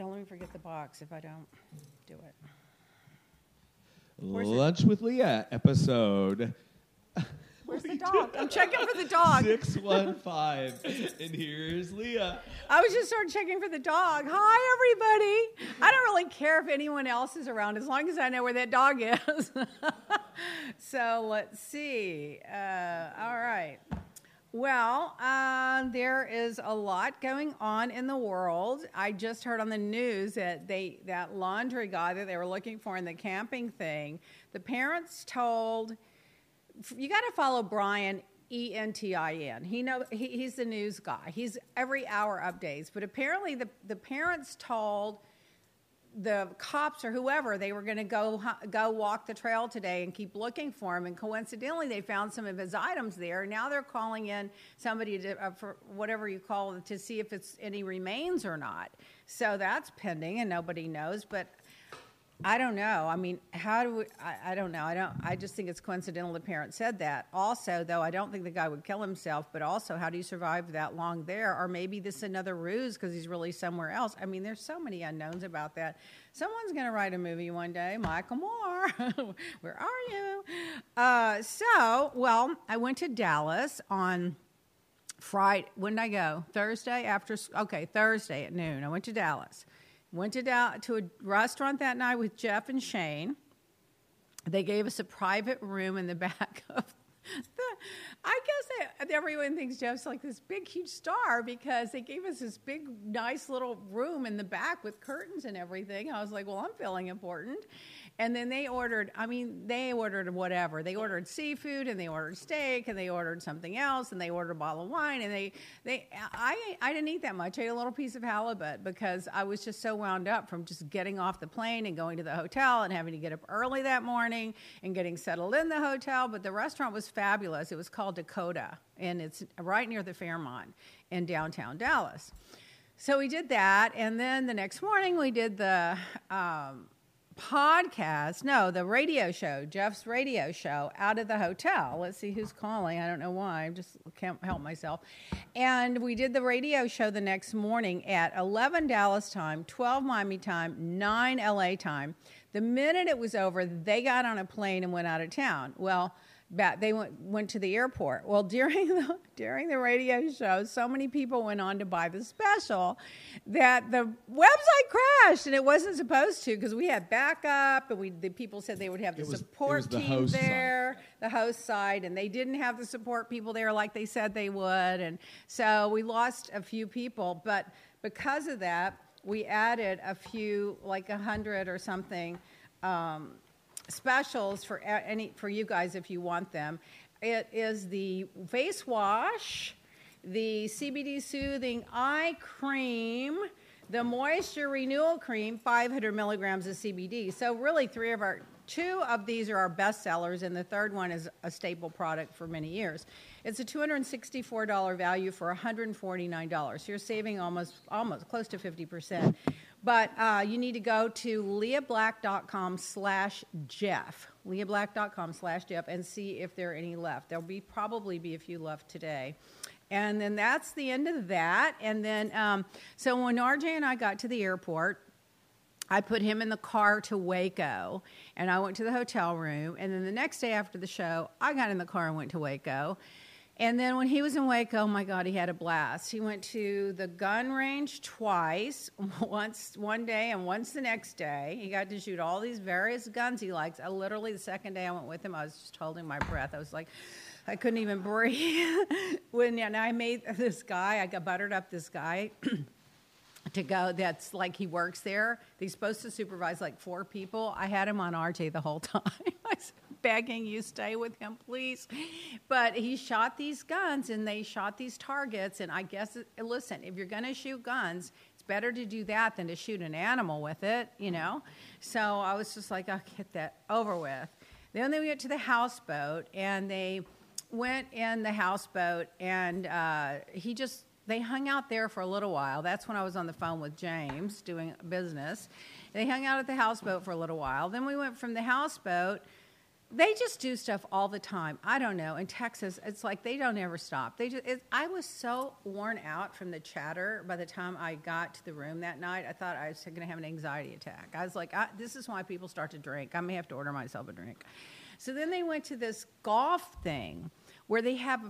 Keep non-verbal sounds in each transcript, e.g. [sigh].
Don't let me forget the box if I don't do it. Lunch with Leah episode Where's the [laughs] dog? I'm checking for the dog. 615. and here's Leah. I was just started checking for the dog. Hi, everybody. I don't really care if anyone else is around as long as I know where that dog is. [laughs] so let's see. Uh, all right. Well, uh, there is a lot going on in the world. I just heard on the news that they that Laundrie guy that they were looking for in the camping thing. The parents told you got to follow Brian E N T I N. He know he, he's the news guy. He's every hour updates. But apparently, the the parents told the cops or whoever they were going to go go walk the trail today and keep looking for him. And coincidentally, they found some of his items there. Now they're calling in somebody to, uh, for whatever you call it to see if it's any remains or not. So that's pending, and nobody knows. But I don't know. I mean, how do we, I, I don't know. I don't. I just think it's coincidental the parent said that. Also, though, I don't think the guy would kill himself. But also, how do you survive that long there? Or maybe this is another ruse because he's really somewhere else. I mean, there's so many unknowns about that. Someone's going to write a movie one day. Michael Moore, [laughs] where are you? Uh, so, well, I went to Dallas on. Friday, when did I go? Thursday after, okay, Thursday at noon. I went to Dallas. Went to, Dal- to a restaurant that night with Jeff and Shane. They gave us a private room in the [laughs] back of the. I guess everyone thinks Jeff's like this big, huge star because they gave us this big, nice little room in the back with curtains and everything. I was like, well, I'm feeling important. And then they ordered, I mean, they ordered whatever. They ordered seafood and they ordered steak and they ordered something else and they ordered a bottle of wine and they, they I, I didn't eat that much. I ate a little piece of halibut because I was just so wound up from just getting off the plane and going to the hotel and having to get up early that morning and getting settled in the hotel. But the restaurant was fabulous. It was called Dakota and it's right near the Fairmont in downtown Dallas. So we did that, and then the next morning we did the um, podcast. No, the radio show, Jeff's radio show, out of the hotel. Let's see who's calling. I don't know why. I just can't help myself. And we did the radio show the next morning at 11 Dallas time, 12 Miami time, 9 LA time. The minute it was over, they got on a plane and went out of town. Well, back, they went, went to the airport. Well, [laughs] during the during the radio show, so many people went on to buy the special that the website crashed, and it wasn't supposed to because we had backup, and we the people said they would have the was- support the team host side. there, the host side, and they didn't have the support people there like they said they would, and so we lost a few people, but because of that, we added a few, like a hundred or something. Um, specials for any for you guys if you want them. It is the face wash, the CBD soothing eye cream, the moisture renewal cream, 500 milligrams of CBD. So really, three of our two of these are our best sellers, and the third one is a staple product for many years. It's a $264 value for $149. So you're saving almost almost close to 50 percent. But uh, you need to go to leahblack.com slash Jeff, leahblack.com slash Jeff, and see if there are any left. There'll be probably be a few left today. And then that's the end of that. And then, um, so when RJ and I got to the airport, I put him in the car to Waco, and I went to the hotel room. And then the next day after the show, I got in the car and went to Waco. And then when he was in Waco, oh my God, he had a blast. He went to the gun range twice, [laughs] once one day and once the next day. He got to shoot all these various guns he likes. I literally, the second day I went with him, I was just holding my breath. I was like, I couldn't even [laughs] breathe. when and I made this guy, I got buttered up this guy. [clears throat] to go that's like he works there he's supposed to supervise like four people i had him on rj the whole [laughs] time I was begging you stay with him, please. But he shot these guns and they shot these targets. And I guess, listen, if you're going to shoot guns, it's better to do that than to shoot an animal with it, you know? So I was just like, I'll get that over with. Then they went to the houseboat and they went in the houseboat and uh, he just they hung out there for a little while. That's when I was on the phone with James doing business. They hung out at the houseboat for a little while. Then we went from the houseboat. They just do stuff all the time. I don't know. In Texas, it's like they don't ever stop. They just. It, I was so worn out from the chatter by the time I got to the room that night. I thought I was going to have an anxiety attack. I was like, I, "This is why people start to drink. I may have to order myself a drink." So then they went to this golf thing where they have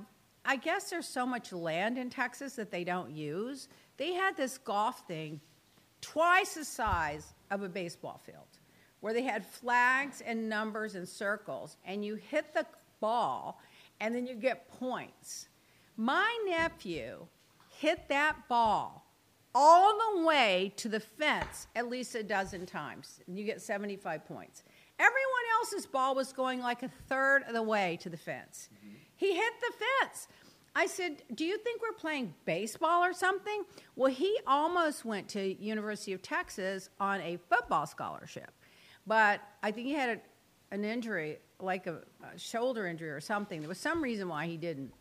I guess there's so much land in Texas that they don't use. They had this golf thing twice the size of a baseball field where they had flags and numbers and circles, and you hit the ball and then you get points. My nephew hit that ball all the way to the fence at least a dozen times, and you get 75 points. Everyone else's ball was going like a third of the way to the fence. Mm-hmm. He hit the fence. I said, "Do you think we're playing baseball or something?" Well, he almost went to University of Texas on a football scholarship, but I think he had a, an injury, like a, a shoulder injury or something. There was some reason why he didn't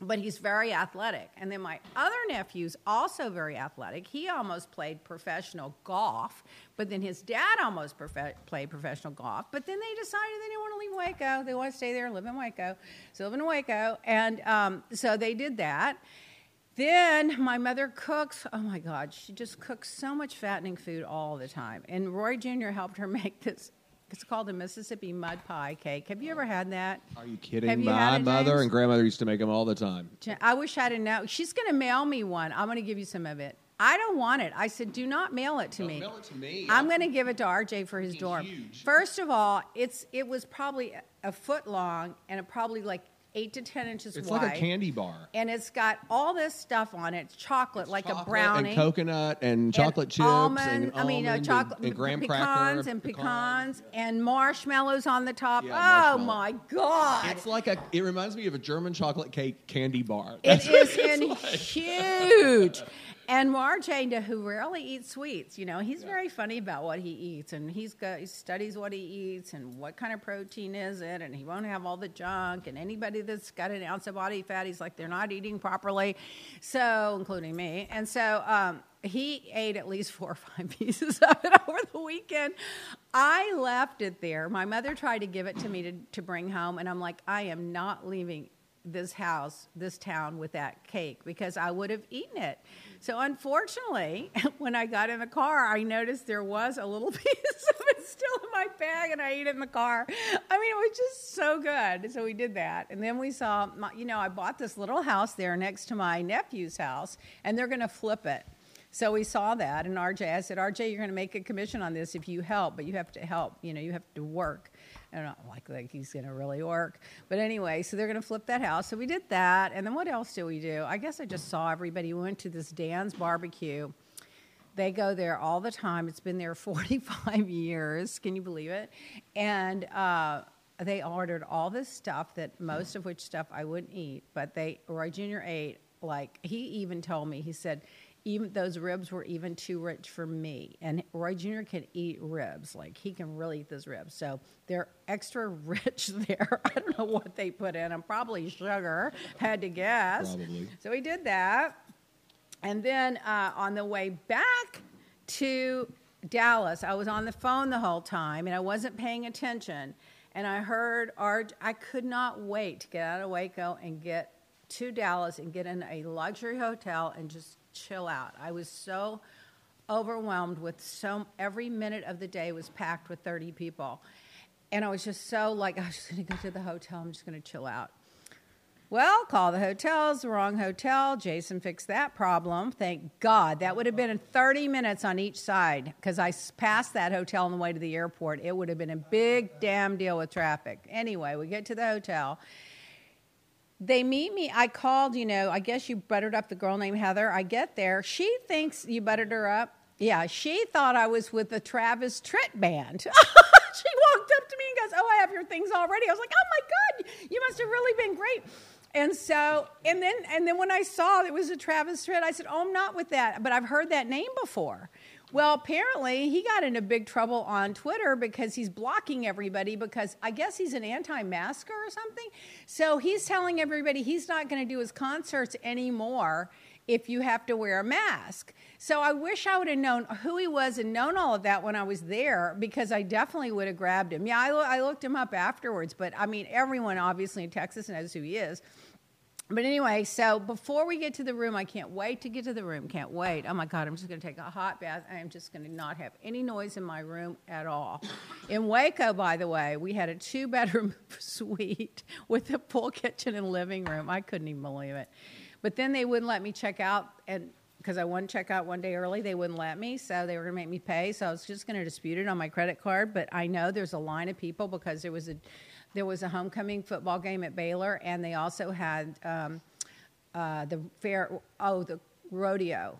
but he's very athletic. And then my other nephew's also very athletic. He almost played professional golf, but then his dad almost prof- played professional golf. But then they decided they didn't want to leave Waco. They want to stay there and live in Waco. So live in Waco. And um, so they did that. Then my mother cooks. Oh my God, she just cooks so much fattening food all the time. And Roy Jr. helped her [laughs] make this it's called a Mississippi mud pie cake. Have you ever had that? Are you kidding? You My mother James? and grandmother used to make them all the time. I wish I didn't know. She's going to mail me one. I'm going to give you some of it. I don't want it. I said, do not mail it to Don't me. mail it to me. I'm going to give it to RJ for his dorm. huge. First of all, it's it was probably a foot long and it probably like eight to ten inches It's wide. It's like a candy bar. and it's got all this stuff on it. It's chocolate, like Chocolate a brownie. and coconut and chocolate and chips almond, and I mean, uh, chocolate and, and graham pecans cracker and pecan. pecans and marshmallows on the top. Yeah, oh my god! It's like a. It reminds me of a German chocolate cake candy bar. That's it's in like. huge. And Marjane, who rarely eats sweets, you know, he's very funny about what he eats, and he's got, he studies what he eats and what kind of protein is it, and he won't have all the junk. And anybody that's got an ounce of body fat, he's like they're not eating properly, so including me. And so um, he ate at least four or five [laughs] pieces of it over the weekend. I left it there. My mother tried to give it to me to, to bring home, and I'm like, I am not leaving this house, this town with that cake because I would have eaten it. So unfortunately, [laughs] when I got in the car, I noticed there was a little [laughs] piece of it still in my bag, and I ate it in the car. I mean, it was just so good. So we did that, and then we saw, my, you know, I bought this little house there next to my nephew's house, and they're going to flip it. So we saw that, and RJ, I said, RJ, you're going to make a commission on this if you help, but you have to help. You know, you have to work. I don't like, like he's going to really work. But anyway, so they're going to flip that house. So we did that, and then what else do we do? I guess I just saw everybody. We went to this Dan's barbecue. They go there all the time. It's been there [laughs] 45 years. Can you believe it? And uh, they ordered all this stuff that most of which stuff I wouldn't eat, but they Roy Jr. ate. Like he even told me, he said, even those ribs were even too rich for me. And Roy Jr. can eat ribs, like he can really eat those ribs. So they're extra [laughs] rich there. I don't know what they put in them. Probably sugar. Had to guess. Probably. So we did that. And then uh, on the way back to Dallas, I was on the phone the whole time and I wasn't paying attention. And I heard our, I could not wait to get out of Waco and get to Dallas and get in a luxury hotel and just chill out. I was so overwhelmed with so every minute of the day was packed with 30 people. And I was just so like, [laughs] I was just to go to the hotel. I'm just to chill out. Well, call the hotels, wrong hotel. Jason fixed that problem. Thank God. That would have been 30 minutes on each side because I passed that hotel on the way to the airport. It would have been a big damn deal with traffic. Anyway, we get to the hotel. They meet me. I called, you know, I guess you buttered up the girl named Heather. I get there. She thinks you buttered her up. Yeah, she thought I was with the Travis Tritt band. [laughs] she walked up to me and goes, "Oh, I have your things already." I was like, "Oh my god, you must have really been great." And so, and then, and then when I saw it was a Travis Tritt, I said, "Oh, I'm not with that," but I've heard that name before. Well, apparently he got into big trouble on Twitter because he's blocking everybody because I guess he's an anti-masker or something. So he's telling everybody he's not going to do his concerts anymore if you have to wear a mask. So I wish I would have known who he was and known all of that when I was there because I definitely would have grabbed him. Yeah, I, I looked him up afterwards, but I mean, everyone obviously in Texas knows who he is. But anyway, so before we get to the room, I can't wait to get to the room. Can't wait. Oh my God, I'm just going to take a hot bath. I am just going to not have any noise in my room at all. In Waco, by the way, we had a two bedroom [laughs] suite with a full kitchen and living room. I couldn't even believe it. But then they wouldn't let me check out and because I wanted to check out one day early, they wouldn't let me, so they were going to make me pay. So I was just going to dispute it on my credit card. But I know there's a line of people because there was a there was a homecoming football game at Baylor, and they also had um, uh, the fair. Oh, the rodeo.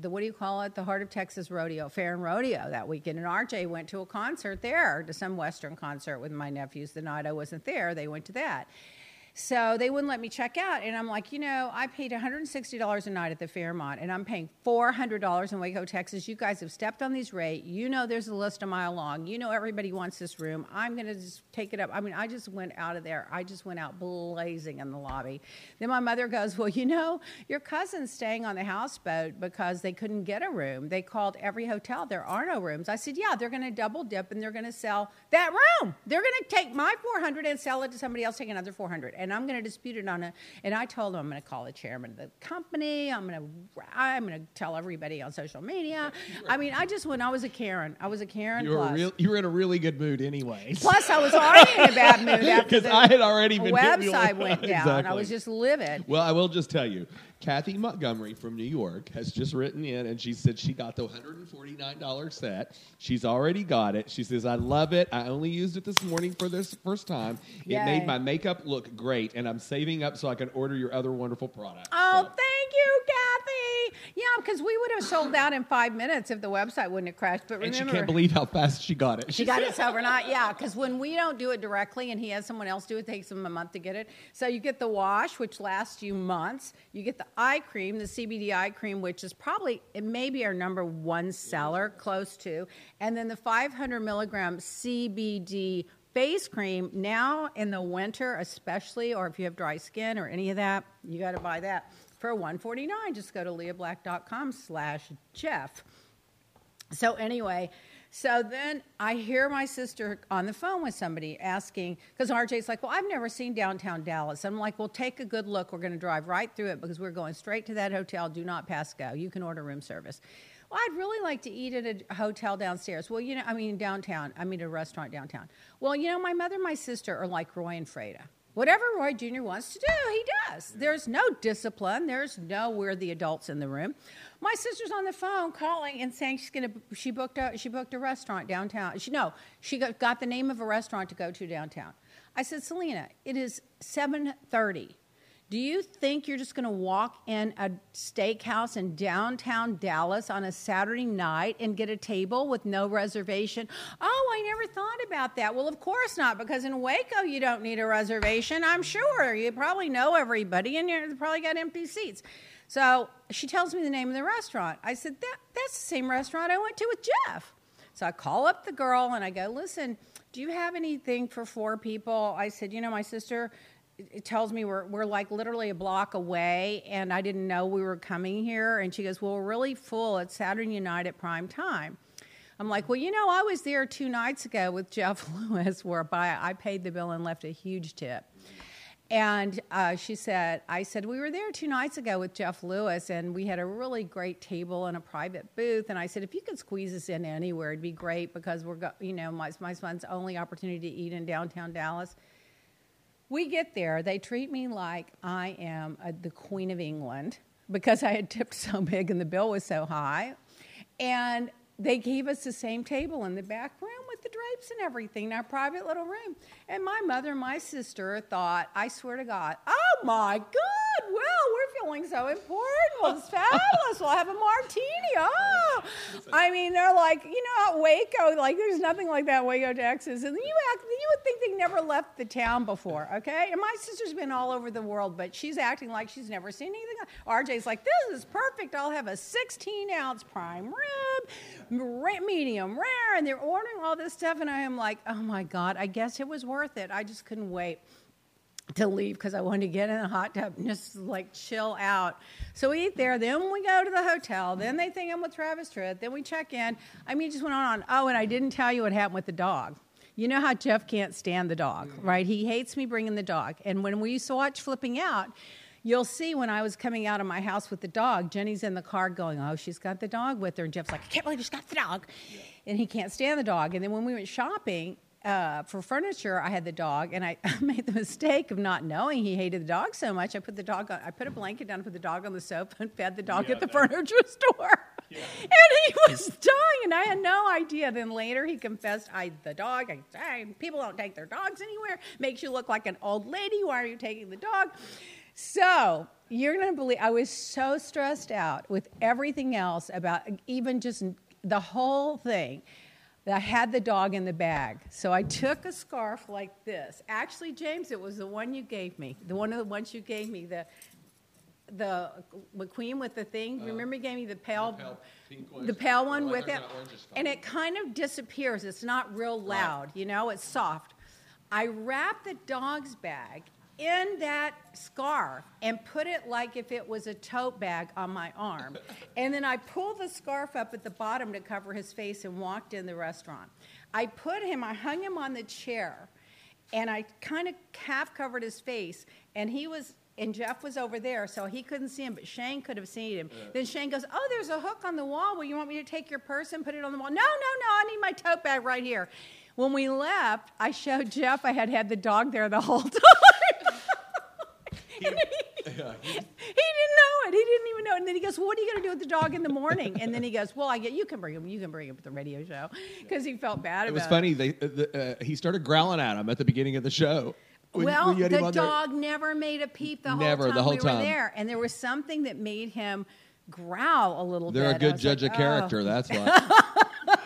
The what do you call it? The Heart of Texas Rodeo, Fair and Rodeo that weekend. And RJ went to a concert there, to some Western concert with my nephews. The night I wasn't there, they went to that. So they wouldn't let me check out. And I'm like, you know, I paid $160 a night at the Fairmont, and I'm paying $400 in Waco, Texas. You guys have stepped on these rates. You know there's a list a mile long. You know everybody wants this room. I'm going to just take it up. I mean, I just went out of there. I just went out blazing in the lobby. Then my mother goes, well, you know, your cousin's staying on the houseboat because they couldn't get a room. They called every hotel. There are no rooms. I said, yeah, they're going to double dip and they're going to sell that room. They're going to take my 400 and sell it to somebody else, take another 400. And I'm going to dispute it on a. And I told him I'm going to call the chairman of the company. I'm going to. I'm going to tell everybody on social media. [laughs] I mean, I just when I was a Karen, I was a Karen. You were real, you were in a really good mood, anyway. Plus, I was already in a bad mood [laughs] after because I had already been website went [laughs] down. I was just livid. Well, I will just tell you, Kathy Montgomery from New York has just written in and she said she got the $149 set. She's already got it. She says, I love it. I only used it this morning for this first time. It Yay. made my makeup look great, and I'm saving up so I can order your other wonderful products. Oh, So- thank you, Kathy. Yeah, because we would have sold out in five minutes if the website wouldn't have crashed. But remember, and she can't believe how fast she got it. She got it so overnight, yeah. Because when we don't do it directly and he has someone else do it, it takes him a month to get it. So you get the wash, which lasts you months. You get the eye cream, the CBD eye cream, which is probably it may be our number one seller, close to, and then the 500 milligram CBD face cream. Now in the winter, especially, or if you have dry skin or any of that, you got to buy that for 149. Just go to leahblack.com/slash Jeff. So anyway, so then I hear my sister on the phone with somebody asking, because RJ's like, well, I've never seen downtown Dallas. I'm like, well, take a good look. We're going to drive right through it because we're going straight to that hotel. Do not pass go. You can order room service. Well, I'd really like to eat at a hotel downstairs. Well, you know, I mean downtown. I mean a restaurant downtown. Well, you know, my mother and my sister are like Roy and Freda. Whatever Roy Jr. wants to do, he does. There's no discipline. There's no we're the adults in the room. My sister's on the phone calling and saying she's gonna she booked a she booked a restaurant downtown. She no, she got, got the name of a restaurant to go to downtown. I said, Selena, it is seven thirty. Do you think you're just going to walk in a steakhouse in downtown Dallas on a Saturday night and get a table with no reservation? Oh, I never thought about that. Well, of course not, because in Waco you don't need a reservation. I'm sure you probably know everybody, and you probably got empty seats. So she tells me the name of the restaurant. I said, that, That's the same restaurant I went to with Jeff. So I call up the girl and I go, Listen, do you have anything for four people? I said, You know, my sister it tells me we're, we're like literally a block away and I didn't know we were coming here. And she goes, Well, we're really full at Saturday night at prime time. I'm like, Well, you know, I was there two nights ago with Jeff [laughs] Lewis whereby I paid the bill and left a huge tip. And uh, she said, I said, we were there two nights ago with Jeff Lewis, and we had a really great table and a private booth. And I said, if you could squeeze us in anywhere, it'd be great because we're, go- you know, my, my son's only opportunity to eat in downtown Dallas. We get there, they treat me like I am uh the Queen of England because I had tipped so [laughs] big and the bill was so high. And they gave us the same table in the back room with the drapes and everything our private little room. And my mother and my sister thought, I swear to God, oh my God, well, we're feeling so important. Well, it's fabulous. We'll have a martini. Oh, I mean, they're like, you know, at Waco, like there's nothing like that Waco, Texas. And you act, you would think they never left the town before, okay? And my sister's been all over the world, but she's acting like she's never seen anything. RJ's like, this is perfect. I'll have a 16 ounce prime rib, medium rare, and they're ordering all this stuff, and I am like, oh my god, I guess it was worth it. I just couldn't wait to leave because I wanted to get in the hot tub and just like chill out. So we eat there, then we go to the hotel. Then they think I'm with Travis Tritt. Then we check in. I mean, it just went on and on. Oh, and I didn't tell you what happened with the dog. You know how Jeff can't stand the dog, mm. right? He hates me bringing the dog. And when we used to watch Flipping Out, you'll see when I was coming out of my house with the dog, Jenny's in the car going, Oh, she's got the dog with her. And Jeff's like, I can't believe she's got the dog. And he can't stand the dog. And then when we went shopping, uh, for furniture, I had the dog, and I [laughs] made the mistake of not knowing he hated the dog so much. I put the dog on, I put a blanket down, put the dog on the sofa, and fed the dog Yeah, at the that- furniture [laughs] store. Yeah. And he was dying, and I had no idea. Then later, he confessed, "I the dog. I, I people don't take their dogs anywhere. Makes you look like an old lady. Why are you taking the dog?" So you're gonna believe I was so stressed out with everything else about even just the whole thing that I had the dog in the bag. So I took a scarf like this. Actually, James, it was the one you gave me. The one of the ones you gave me. The the McQueen with the thing. Remember, you gave me the pale, Uh, pale pink one? the pale one with it, not orange is fine. and it kind of disappears. It's not real loud, you know. It's soft. I wrapped the dog's bag in that scarf and put it like if it was a tote bag on my arm, [laughs] and then I pulled the scarf up at the bottom to cover his face and walked in the restaurant. I put him. I hung him on the chair and I kind of half covered his face, and he was. And Jeff was over there, so he couldn't see him, but Shane could have seen him. Then Shane goes, "Oh, there's a hook on the wall. Well, you want me to take your purse and put it on the wall?" No, no, no. I need my tote bag right here. When we left, I showed Jeff I had had the dog there the whole [laughs] time. And he, [laughs] he didn't know it. He didn't even know. it. And then he goes, well, "What are you going to do with the dog in the morning?" And then he goes, "Well, I get you can bring him. You can bring him to the radio show," because he felt bad It about was funny. They, uh, the, uh, he started growling at him at the beginning of the show. When- well, when you had him the on there. dog never made a peep the whole time. Never, time the whole we time. were there, and there was something that made him growl a little bit. They're a good judge like, of character. "Oh, That's why. [laughs]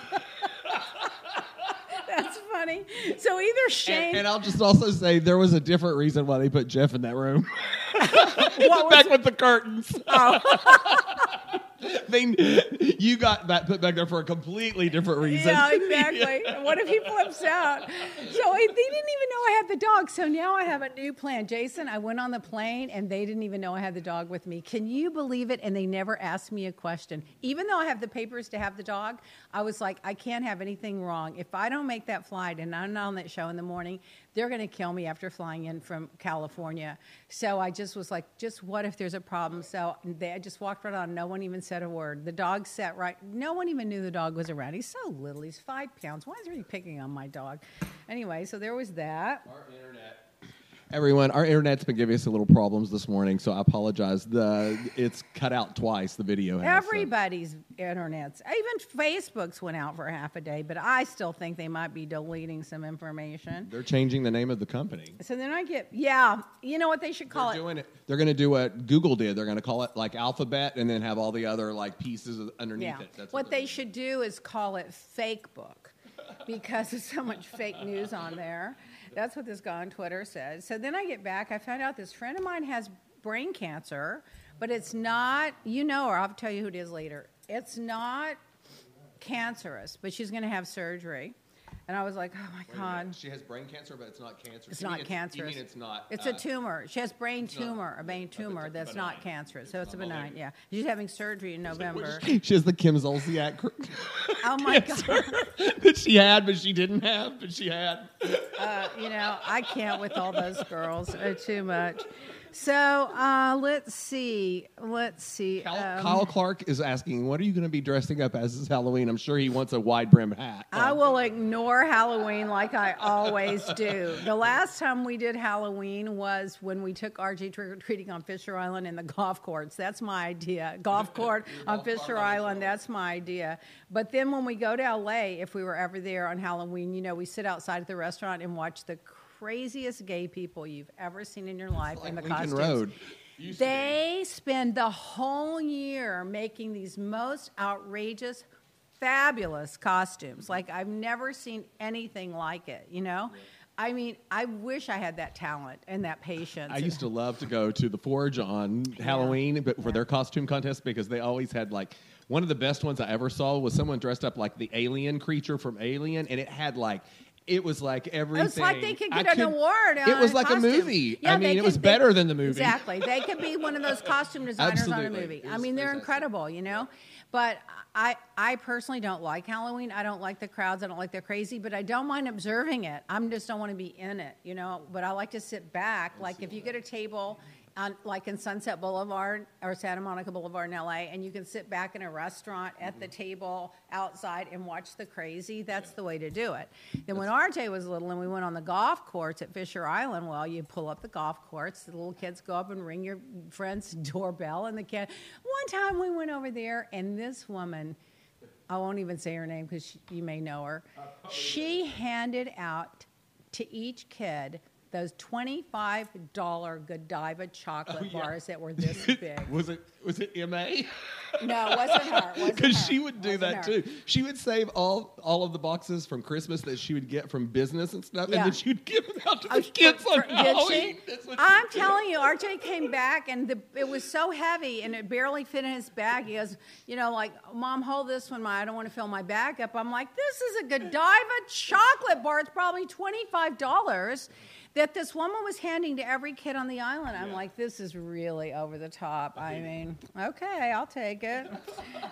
that's funny. So either Shane, and, and I'll just also say there was a different reason why they put Jeff in that room. [laughs] [laughs] back with the curtains. Oh. [laughs] [laughs] they, you got that put back there for a completely different reason. Yeah, [laughs] exactly. What if he flips out? So they didn't even know I had the dog. So now I have a new plan. Jason, I went on the plane and they didn't even know I had the dog with me. Can you believe it? And they never asked me a question. Even though I have the papers to have the dog, I was like, I can't have anything wrong. If I don't make that flight and I'm not on that show in the morning, they're going to kill me after flying in from California. So I just was like, just what if there's a problem? So they I just walked right on. No one even said a word. The dog sat right. No one even knew the dog was around. He's so little. He's five pounds. Why is he picking on my dog? Anyway, so there was that. Our internet. Everyone, our internet's been giving us a little problems this morning, so I apologize. The it's cut out twice. The video has so- Everybody's internets, even Facebook's went out for half a day, but I still think they might be deleting some information. They're changing the name of the company. So then I get, yeah, you know what they should call They're it? doing it. They're going to do what Google did. They're going to call it like Alphabet, and then have all the other like pieces underneath Yeah. it. That's what they're they should do is call it Fake Book because there's so much fake news on there. That's what this guy on Twitter said. So then I get back, I found out this friend of mine has brain cancer, but it's not, you know her, I'll tell you who it is later. It's not cancerous, but she's going to have surgery. And I was like, oh my Wait a God. minute. She has brain cancer, but it's not cancer. It's You mean not cancerous. You mean it's not? It's uh, a tumor. She has brain not- tumor, a brain tumor that's benign. not cancerous. So it's a benign, yeah. She's having surgery in November. She has the Kim Zolciak cr- [laughs] Oh my God. [laughs] that she had, but she didn't have, but she had. Uh, you know, I can't with all those girls. Uh, too much. So uh, let's see. Let's see. Kyle, Um, Kyle Clark is asking, "What are you going to be dressing up as this Halloween?" I'm sure he wants a wide brim hat. I will ignore Halloween like I always do. The last time we did Halloween was when we took RG trick or treating on Fisher Island in the golf courts. That's my idea. Golf [laughs] court on Fisher Island. That's my idea. But then when we go to LA, if we were ever there on Halloween, you know, we sit outside at the restaurant and watch the craziest gay people you've ever seen in your life Like in the Lincoln costumes. Road. Used to be. they spend the whole year making these most outrageous, fabulous costumes. Like I've never seen anything like it. You know, I mean, I wish I had that talent and that patience. I used to love to go to the Forge on Halloween, but for their costume contest because they always had like one of the best ones I ever saw was someone dressed up like the alien creature from Alien, and it had like. It was like everything. It was like they could I get an award. It was like costume. a movie. Yeah, I mean, it was better than the movie. Exactly. They could be one of those [laughs] costume designers on a movie. It I mean, they're incredible, you know. But I, I personally don't like Halloween. I don't like the crowds. I don't like they're crazy. But I don't mind observing it. I just don't want to be in it, you know. But I like to sit back. Like if you get a table. On, like in Sunset Boulevard or Santa Monica Boulevard in LA, and you can sit back in a restaurant at Mm-hmm. the table outside and watch the crazy. That's the way to do it. Then when RJ was little and we went on the golf course at Fisher Island, well, you pull up the golf course, the little kids go up and ring your friend's [laughs] doorbell, and the kid. One time we went over there, and this woman, I won't even say her name because you may know her. [laughs] She handed out to each kid those $25 Godiva chocolate Oh, yeah. bars that were [laughs] this big. was it was it Ma? No, it wasn't her. Because she would do that her. too. She would save all all of the boxes from Christmas that she would get from business and stuff, Yeah. and then she would give them out to oh, the Oh, kids for- on for- did Halloween. she? That's what she I'm telling you, RJ came back and the, it was so heavy and it barely fit in his bag. He goes, you know, like, Mom, hold this one. My, I don't want to fill my bag up. I'm like, this is a Godiva chocolate bar. It's probably $25 that this woman was handing to every kid on the island. I'm like, this is really over the top. I mean, okay, I'll take it.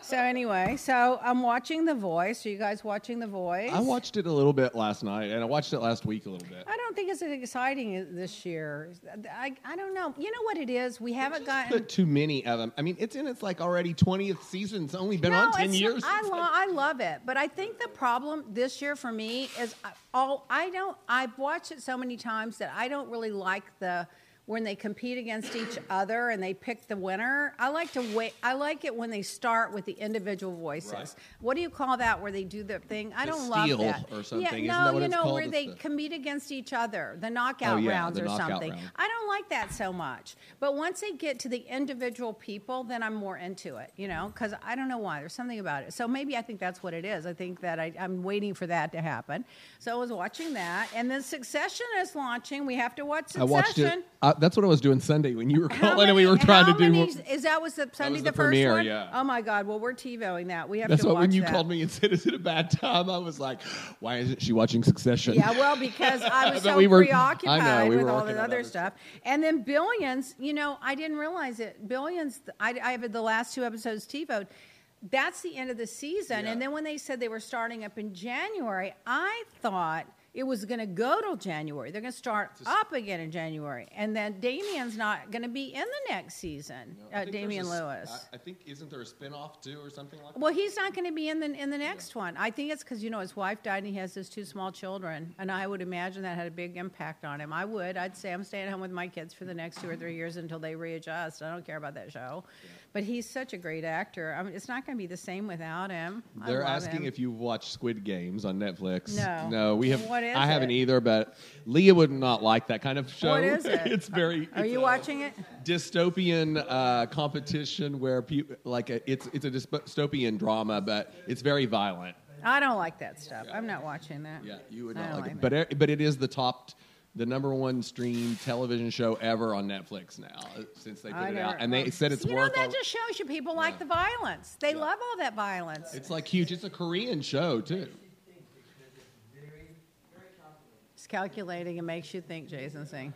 so anyway, so I'm watching The Voice. Are you guys watching The Voice? I watched it a little bit last night, and I watched it last week a little bit. I don't think it's as exciting this year. I, I don't know. You know what it is? We haven't gotten. Put too many of them. I mean, it's in its like already twentieth season. It's only been no, on ten years. Not, I, lo- I love it, but I think the problem this year for me is I- all I don't. I've watched it so many times that I don't really like the when they compete against each other and they pick the winner. I like to wait. I like it when they start with the individual voices. Right. What do you call that? Where they do the thing? I The don't love that. or something. Yeah, Isn't no, that what you know where It's they the- compete against each other, the knockout Oh, yeah, rounds the or knockout something. round. I don't like that so much. But once they get to the individual people, then I'm more into it, you know, because I don't know why. There's something about it. So maybe I think that's what it is. I think that I, I'm waiting for that to happen. So I was watching that. And then Succession is launching. We have to watch I Succession. watched it. I, that's what I was doing Sunday when you were calling and we were trying to do. many- Is that was the Sunday was the, the first premiere, one? yeah. Oh my God! Well, we're TiVoing that. We have That's to why when you that. called me and said, "Is it a bad time?" I was like, "Why isn't she watching Succession?" Yeah, well, because I [laughs] was so we were- preoccupied know, we with all the other other stuff. And then Billions, you know, I didn't realize it. Billions, I, I have the last two episodes TiVoed. That's the end of the season. Yeah. And then when they said they were starting up in January, I thought it was going to go till January. They're going to start up again in January. And then Damian's not going to be in the next season, I uh, Damian a Lewis. I, I think isn't there a spinoff too, or something like that? Well, he's not going to be in the in the next one. I think it's because you know his wife died and he has his two small children, and I would imagine that had a big impact on him. I would. I'd say I'm staying home with my kids for the next two or three years until they readjust. I don't care about that show, but he's such a great actor. I mean, it's not going to be the same without him. I They're asking him. if you've watched Squid Games on Netflix. No. no, we have. What is I haven't either, but Leah would not like that kind of show. What is [laughs] it? it's very. Are it's you watching it? Dystopian uh, competition where people like a, it's it's a dystopian drama, but it's very violent. I don't like that stuff. I'm not watching that. Yeah, you would not don't like it. like But but it is the top, the number one streamed television show ever on Netflix now since they put I it out, and they said it's you worth. know all- that just shows you people like the violence. They love all that violence. it's like huge. It's a Korean show too. It's calculating and makes you think, Jason Singh.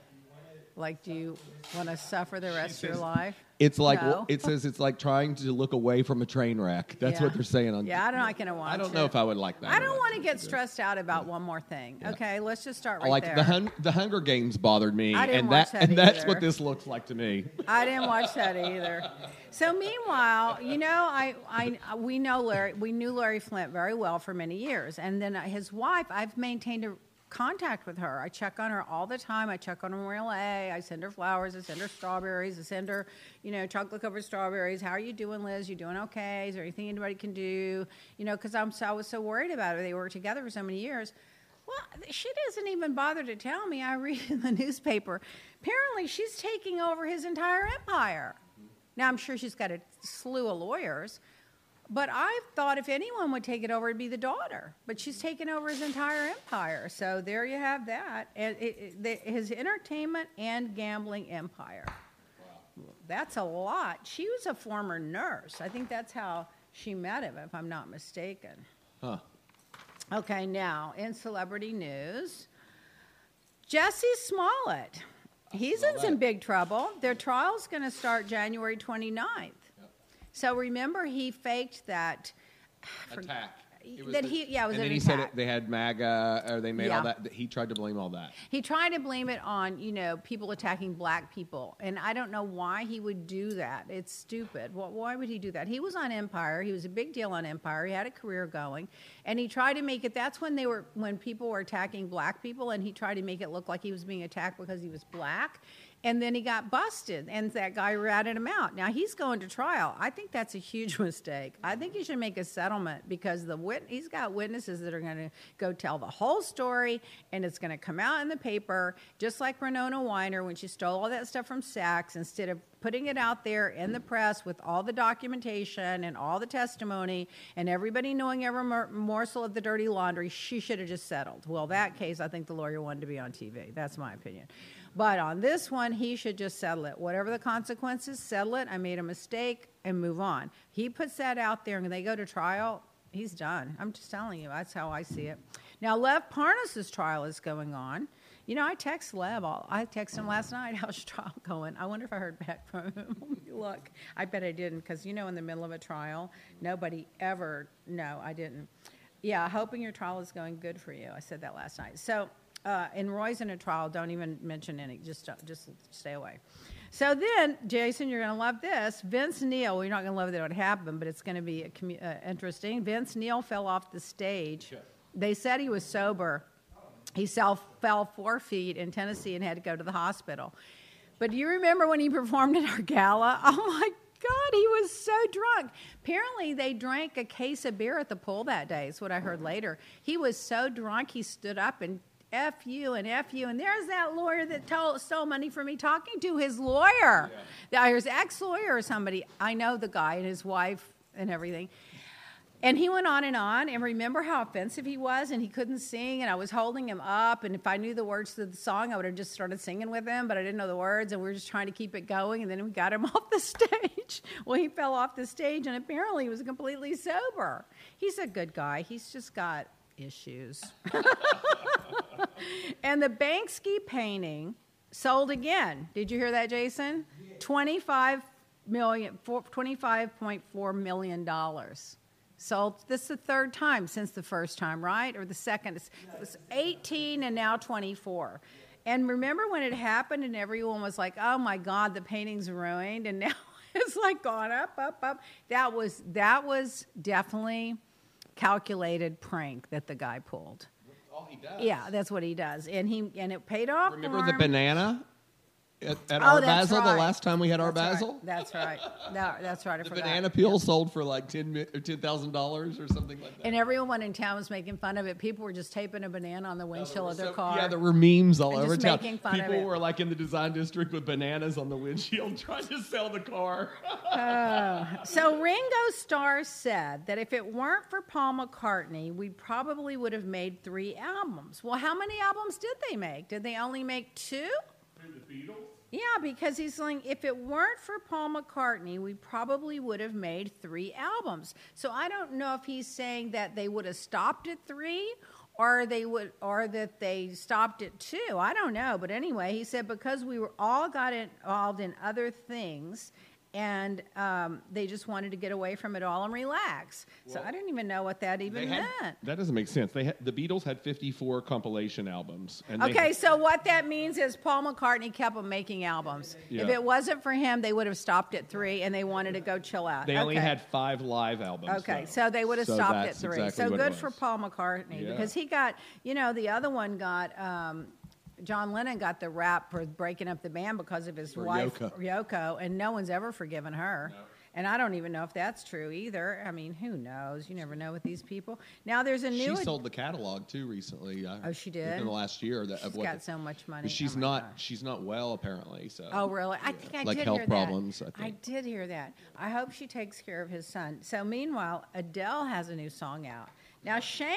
Like, do you want to suffer the rest of your life? It's like No. it says it's like trying to look away from a train wreck. That's Yeah. what they're saying on. Yeah, I don't know. I I don't know if I would like that. I or don't not. want to get stressed out about one more thing. Okay, let's just start right like there. the hun- the Hunger Games bothered me, I didn't and watch that, that and that's either. what this looks like to me. I didn't watch that either. So meanwhile, you know, I, I we know Larry. We knew Larry Flynt very well for many years, and then his wife. I've maintained a contact with her. I check on her all the time. I check on her Memorial A. I send her flowers. I send her strawberries. I send her, you know, chocolate covered strawberries. How are you doing, Liz? You doing okay? Is there anything anybody can do? You know, because I'm so I was so worried about her. They worked together for so many years. Well, she doesn't even bother to tell me. I [laughs] read in the newspaper. Apparently, she's taking over his entire empire. Now, I'm sure she's got a slew of lawyers, but I thought if anyone would take it over, it'd be the daughter. But she's taken over his entire empire. So there you have that. And it, it, the, his entertainment and gambling empire. That's a lot. She was a former nurse. I think that's how she met him, if I'm not mistaken. Huh. Okay, now in celebrity news, Jussie Smollett. He's in some big trouble. Their trial's going to start January 29th. So remember, he faked that. [sighs] Attack. It That the- he, yeah, it was and an then he attack. said it, they had MAGA, or they made Yeah. all that. He tried to blame all that. He tried to blame it on, you know, people attacking black people. And I don't know why he would do that. It's stupid. Why would he do that? He was on Empire. He was a big deal on Empire. He had a career going. And he tried to make it that's when they were when people were attacking black people and he tried to make it look like he was being attacked because he was black. And then he got busted, and that guy ratted him out. Now he's going to trial. I think that's a huge [laughs] mistake. I think he should make a settlement because the wit- he's got witnesses that are going to go tell the whole story, and it's going to come out in the paper, just like Winona Ryder when she stole all that stuff from Saks. Instead of putting it out there in the press with all the documentation and all the testimony, and everybody knowing every mor- morsel of the dirty laundry, she should have just settled. Well, that case, I think the lawyer wanted to be on TV. That's my opinion. But on this one, he should just settle it. Whatever the consequences, settle it. I made a mistake and move on. He puts that out there and they go to trial, he's done. I'm just telling you, that's how I see it. Now, Lev Parnas's trial is going on. You know, I text Lev. All, I texted him last night. [laughs] How's your trial going? I wonder if I heard back from him. [laughs] Look, I bet I didn't because you know, in the middle of a trial, nobody ever. No, I didn't. Yeah, hoping your trial is going good for you. I said that last night. So, uh, and Roy's in a trial. Don't even mention any. Just, just stay away. So then, Jason, you're going to love this. Vince Neil. Well, you're not going to love that it happened, but it's going to be a commu- uh, interesting. Vince Neil fell off the stage. They said he was sober. He self fell four feet in Tennessee and had to go to the hospital. But do you remember when he [laughs] performed at our gala? Oh my God, he was so drunk. Apparently, they drank a case of beer at the pool that day, is what I heard later. He was so drunk, he stood up and F you and F you. And there's that lawyer that told, stole money from me talking to his lawyer, yeah. his ex lawyer or somebody. I know the guy and his wife and everything. And he went on and on, and remember how offensive he was, and he couldn't sing, and I was holding him up, and if I knew the words to the song, I would have just started singing with him, but I didn't know the words, and we were just trying to keep it going, and then we got him [laughs] off the stage. Well, he fell off the stage, and apparently he was completely sober. He's a good guy. He's just got issues. [laughs] and the Banksy painting sold again. Did you hear that, Jason? 25 million, 25.4 million dollars. So this is the third time since the first time, right? Or the second? It was 18 and now 24. And remember when it happened and everyone was like, "Oh my God, the painting's ruined," and [laughs] now it's like gone up, up, up. That was that was definitely calculated prank that the guy pulled. All he does. Yeah, that's what he does, and he and it paid off. Remember the banana at, at Oh, Art that's Basel? right. The last time we had Art That's Basel, Right. That's right. No, that's right. I the forgot. banana peel sold for like ten or ten thousand dollars or something like that. And everyone in town was making fun of it. People were just taping a banana on the windshield of their So- car. Yeah, there were memes all And over just town. making fun of People it. were like in the design district with bananas on the windshield [laughs] trying to sell the car. Oh. So Ringo Starr said that if it weren't for Paul McCartney, we probably would have made three albums. Well, how many albums did they make? Did they only make two? Yeah, because he's like, if it weren't for Paul McCartney, we probably would have made three albums. So I don't know if he's saying that they would have stopped at three, or they would, or that they stopped at two. I don't know, but anyway, he said because we were all got involved in other things. And um, they just wanted to get away from it all and relax. so I didn't even know what that even had- meant. that doesn't make sense. They had, the Beatles had 54 compilation albums. And they- Okay, so what that means is Paul McCartney kept on making albums. If Yeah. it wasn't for him, they would have stopped at three, and they wanted to go chill out. They only Okay. had five live albums. Okay, though. so they would have So stopped at that's three. exactly so what it good for was. Paul McCartney Yeah. because he got, you know, the other one got. Um, John Lennon got the rap for breaking up the band because of his For wife Yoko. Yoko, and no one's ever forgiven her. And I don't even know if that's true either. I mean, who knows? You never know with these people. Now there's a new. She sold the catalog too recently. uh, Oh, she did? in the last year. That, She's got the- so much money. She's Oh, not. She's not well apparently. So. Oh, really? I think I Like did health hear problems, I that. think. did hear that. I hope she takes care of his son. So meanwhile, Adele has a new song out. Now Shane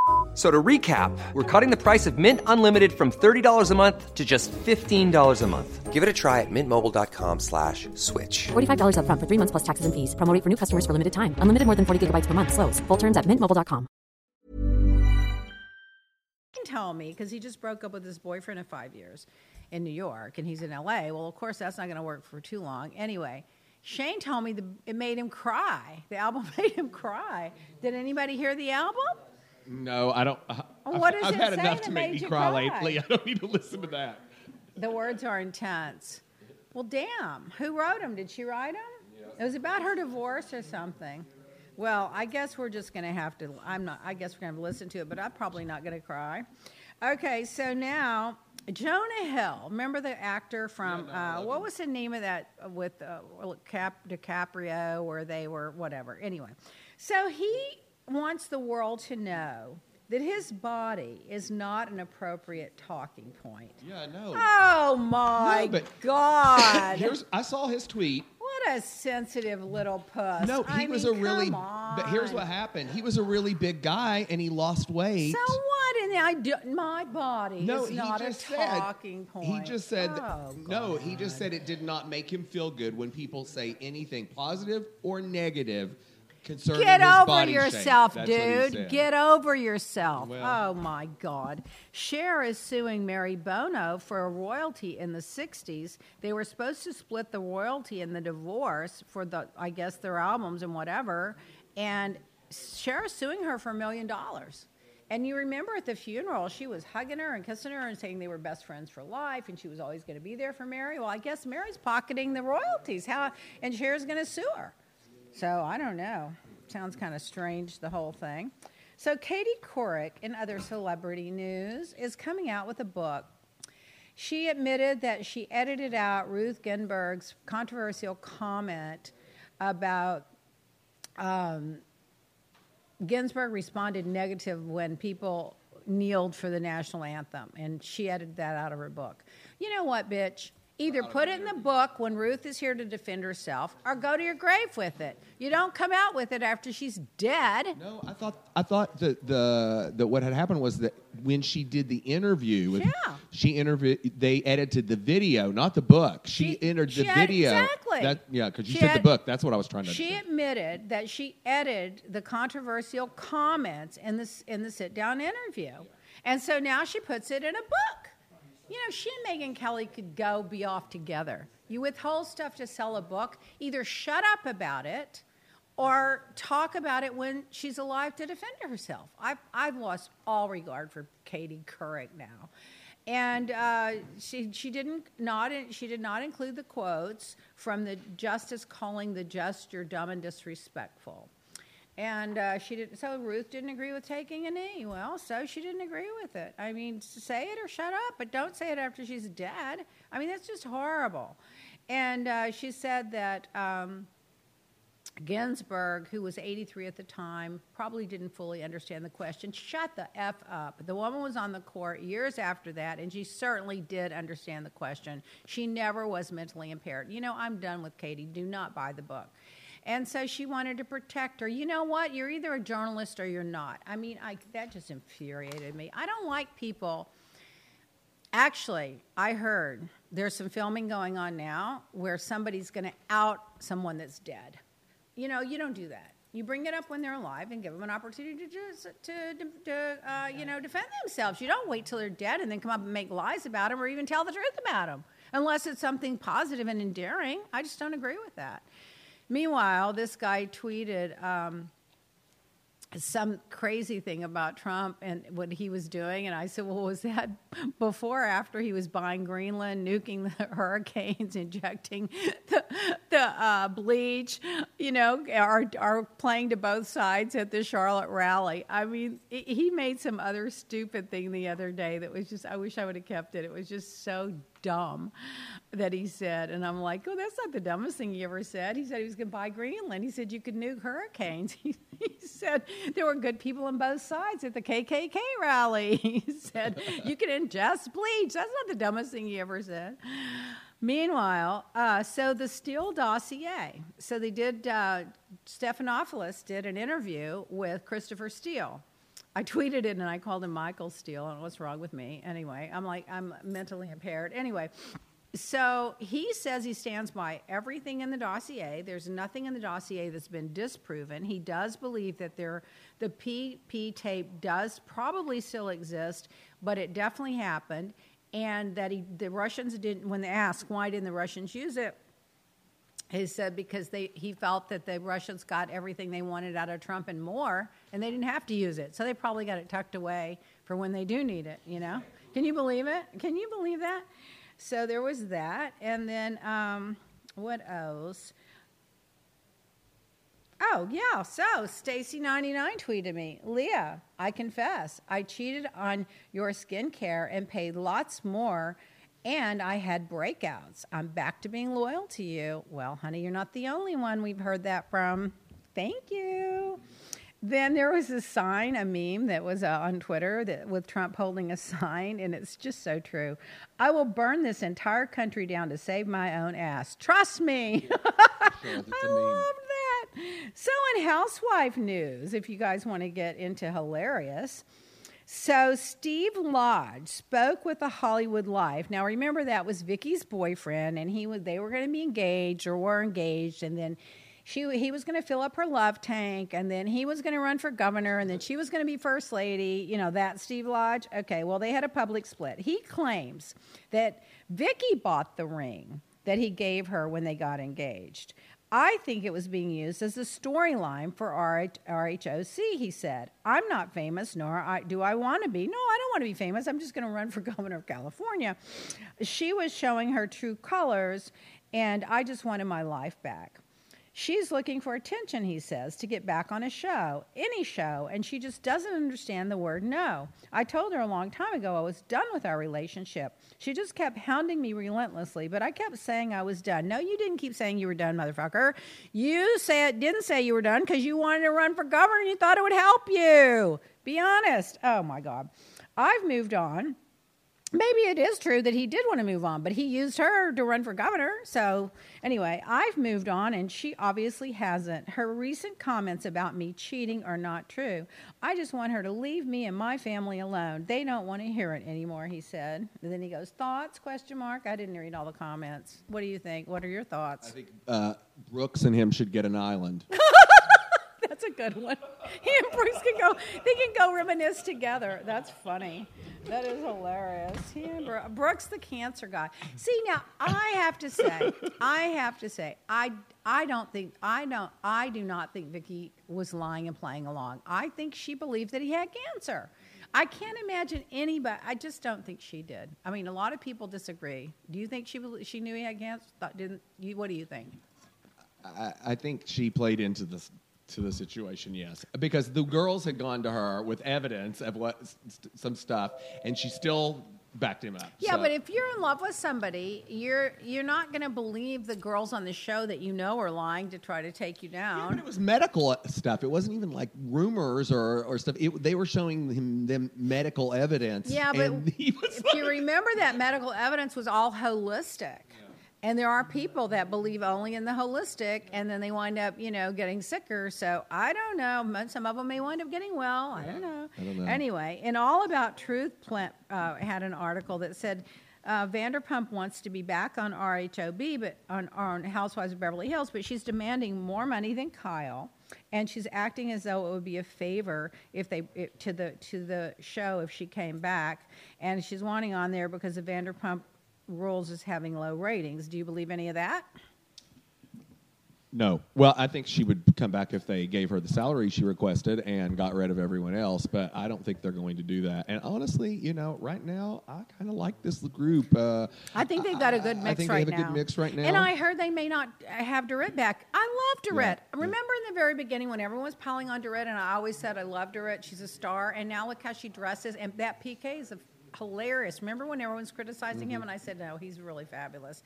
So to recap, we're cutting the price of Mint Unlimited from $30 a month to just $15 a month. Give it a try at mintmobile.com slash switch. $45 upfront for three months plus taxes and fees. Promo rate for new customers for limited time. Unlimited more than 40 gigabytes per month. Slows. Full terms at mintmobile.com. told me because he just broke up with his boyfriend of five years in New York and he's in LA. Well, of course, that's not going to work for too long. Anyway, Shane told me the, it made him cry. The album [laughs] made him cry. Did anybody hear the album? No, I don't. I, Well, I've, what does I've had enough to make me cry, cry? lately. [laughs] I don't need to listen to that. The words are intense. Well, damn. Who wrote them? Did she write them? It was about her divorce or something. Well, I guess we're just going to have to. I'm not. I guess we're going to listen to it, but I'm probably not going to cry. Okay, so now Jonah Hill. Remember the actor from uh, what was the name of that uh, with uh, Cap, DiCaprio, where they were whatever. Anyway, so he wants the world to know that his body is not an appropriate talking point. Yeah, no. Oh my No, God! [laughs] Here's. I saw his tweet. what a sensitive little puss. No, he I was mean, a really. come But here's what happened. He was a really big guy, and he lost weight. So what? And I do, my body No, is he not just a said. talking point. He just said. Oh, no, he just said it did not make him feel good when people say anything positive or negative concerning Get over yourself, dude. Get over yourself. Well. oh my God. Cher is suing Mary Bono for a royalty in the 60s. They were supposed to split the royalty in the divorce for the, I guess, their albums and whatever. And Cher is suing her for a million dollars. And you remember at the funeral, she was hugging her and kissing her and saying they were best friends for life and she was always going to be there for Mary. Well, I guess Mary's pocketing the royalties. How and Cher's going to sue her. So I don't know. Sounds kind of strange, the whole thing. So Katie Couric, in other celebrity news, is coming out with a book. She admitted that she edited out Ruth Ginsburg's controversial comment about um, Ginsburg responded negative when people kneeled for the national anthem, and she edited that out of her book. You know what, bitch? Either put it in the book when Ruth is here to defend herself, or go to your grave with it. You don't come out with it after she's dead. No, I thought I thought that the that what had happened was that when she did the interview, with, Yeah. she interviewed. They edited the video, not the book. She, She- entered the she had- video. exactly. That, yeah, because you She said had- the book. That's what I was trying to. She understand. admitted that she edited the controversial comments in the in the sit down interview, and so now she puts it in a book. You know, she and Megyn Kelly could go be off together. You withhold stuff to sell a book. Either shut up about it, or talk about it when she's alive to defend herself. I've I've lost all regard for Katie Couric now. And uh, she she didn't not she did not include the quotes from the justice calling the just you're dumb and disrespectful, and uh, she didn't. so Ruth didn't agree with taking a knee. Well, so she didn't agree with it. I mean, say it or shut up, but don't say it after she's dead. I mean, that's just horrible. And uh, she said that. Um, Ginsburg, who was 83 at the time, probably didn't fully understand the question. Shut the F up. The woman was on the court years after that, and she certainly did understand the question. She never was mentally impaired. You know, I'm done with Katie. Do not buy the book. And so she wanted to protect her. You know what? You're either a journalist or you're not. I mean, I, that just infuriated me. I don't like people. Actually, I heard there's some filming going on now where somebody's going to out someone that's dead. You know, you don't do that. You bring it up when they're alive and give them an opportunity to, just, to, to, to uh, you know, defend themselves. You don't wait till they're dead and then come up and make lies about them or even tell the truth about them, unless it's something positive and endearing. I just don't agree with that. Meanwhile, this guy tweeted. Um, some crazy thing about Trump and what he was doing. And I said, Well, was that before or after he was buying Greenland, nuking the [laughs] hurricanes, injecting the, the uh, bleach, you know, are, playing to both sides at the Charlotte rally? I mean, he made some other stupid thing the other day that was just, I wish I would have kept it. It was just so dumb that he said. And I'm like, oh, that's not the dumbest thing he ever said. He said he was going to buy Greenland. He said you could nuke hurricanes. [laughs] He, he said there were good people on both sides at the KKK rally. [laughs] He said you could ingest bleach. That's not the dumbest thing he ever said. Meanwhile, uh, so the Steele dossier. So they did, uh, Stephanopoulos did an interview with Christopher Steele. I tweeted it and I called him Michael Steele. Know what's wrong with me. Anyway, I'm like, I'm mentally impaired. Anyway, so he says he stands by everything in the dossier. There's nothing in the dossier that's been disproven. He does believe that there, the PP tape does probably still exist, but it definitely happened, and that he, the Russians didn't. When they asked why didn't the Russians use it, he said because they, he felt that the Russians got everything they wanted out of Trump and more, and they didn't have to use it. So they probably got it tucked away for when they do need it. You know? Can you believe it? Can you believe that? So there was that, and then um, what else? Oh yeah, so Stacy99 tweeted me, Leah, I confess, I cheated on your skincare and paid lots more and I had breakouts. I'm back to being loyal to you. Well, honey, you're not the only one we've heard that from. Thank you. Then there was a sign, a meme that was uh, on Twitter that with Trump holding a sign, and it's just so true. I will burn this entire country down to save my own ass. Trust me. [laughs] I love that. So, in housewife news, if you guys want to get into hilarious, so Steve Lodge spoke with the Hollywood Life. Now remember that was Vicki's boyfriend, and he was they were going to be engaged or were engaged, and then she he was going to fill up her love tank, and then he was going to run for governor, and then she was going to be first lady. You know that Steve Lodge. Okay, well they had a public split. He claims that Vicky bought the ring that he gave her when they got engaged. I think it was being used as a storyline for RHOC, he said. I'm not famous, nor do I want to be. No, I don't want to be famous. I'm just going to run for [laughs] governor of California. She was showing her true colors, and I just wanted my life back. She's looking for attention, he says, to get back on a show, any show, and she just doesn't understand the word no. I told her a long time ago I was done with our relationship. She just kept hounding me relentlessly, but I kept saying I was done. No, you didn't keep saying you were done, motherfucker. You said didn't say you were done because you wanted to run for governor and you thought it would help you. Be honest. Oh my God. I've moved on maybe it is true that he did want to move on, but he used her to run for governor. So, anyway, I've moved on and she obviously hasn't. Her recent comments about me cheating are not true. I just want her to leave me and my family alone. They don't want to hear it anymore, he said. And then he goes, "Thoughts?" question mark. I didn't read all the comments. What do you think? What are your thoughts? I think uh, Brooks and him should get an island. [laughs] That's a good one. [laughs] He and Bruce can go. They can go reminisce together. That's funny. That is hilarious. He and Bro- Brooks, the cancer guy. See now, I have to say, I have to say, I I don't think I don't I do not think Vicki was lying and playing along. I think she believed that he had cancer. I can't imagine anybody. I just don't think she did. I mean, a lot of people disagree. Do you think she she knew he had cancer? Didn't you? What do you think? I, I think she played into this to the situation, yes, because the girls had gone to her with evidence of what st- some stuff, and she still backed him up. Yeah, So- but if you're in love with somebody, you're you're not going to believe the girls on the show that you know are lying to try to take you Yeah, down. but it was medical uh, stuff. It wasn't even like rumors or, or stuff. It, they were showing him them medical evidence. Yeah, but and he was if like, you remember that medical evidence was all holistic. And there are people that believe only in the holistic, and then they wind up, you know, getting sicker. So I don't know. Some of them may wind up getting well. I don't know. I don't know. Anyway, in All About Truth, plant, uh, had an article that said Uh, Vanderpump wants to be back on RHOB, but on, on Housewives of Beverly Hills, but she's demanding more money than Kyle, and she's acting as though it would be a favor if they it, to the to the show if she came back, and she's wanting on there because the Vanderpump Rules is having low ratings. Do you believe any of that? No. Well, I think she would come back if they gave her the salary she requested and got rid of everyone else, but I don't think they're going to do that. And honestly, you know, right now, I kind of like this group. Uh, I think they've got a good mix I think right they have now. a good mix right now. And I heard they may not have Dorit back. I love Dorit. Yeah. Remember in the very beginning when everyone was piling on Dorit, and I always said I love Dorit. She's a star, and now look how she dresses. And that PK is a, hilarious. Remember when everyone's criticizing Mm-hmm. him, and I said no, he's really fabulous.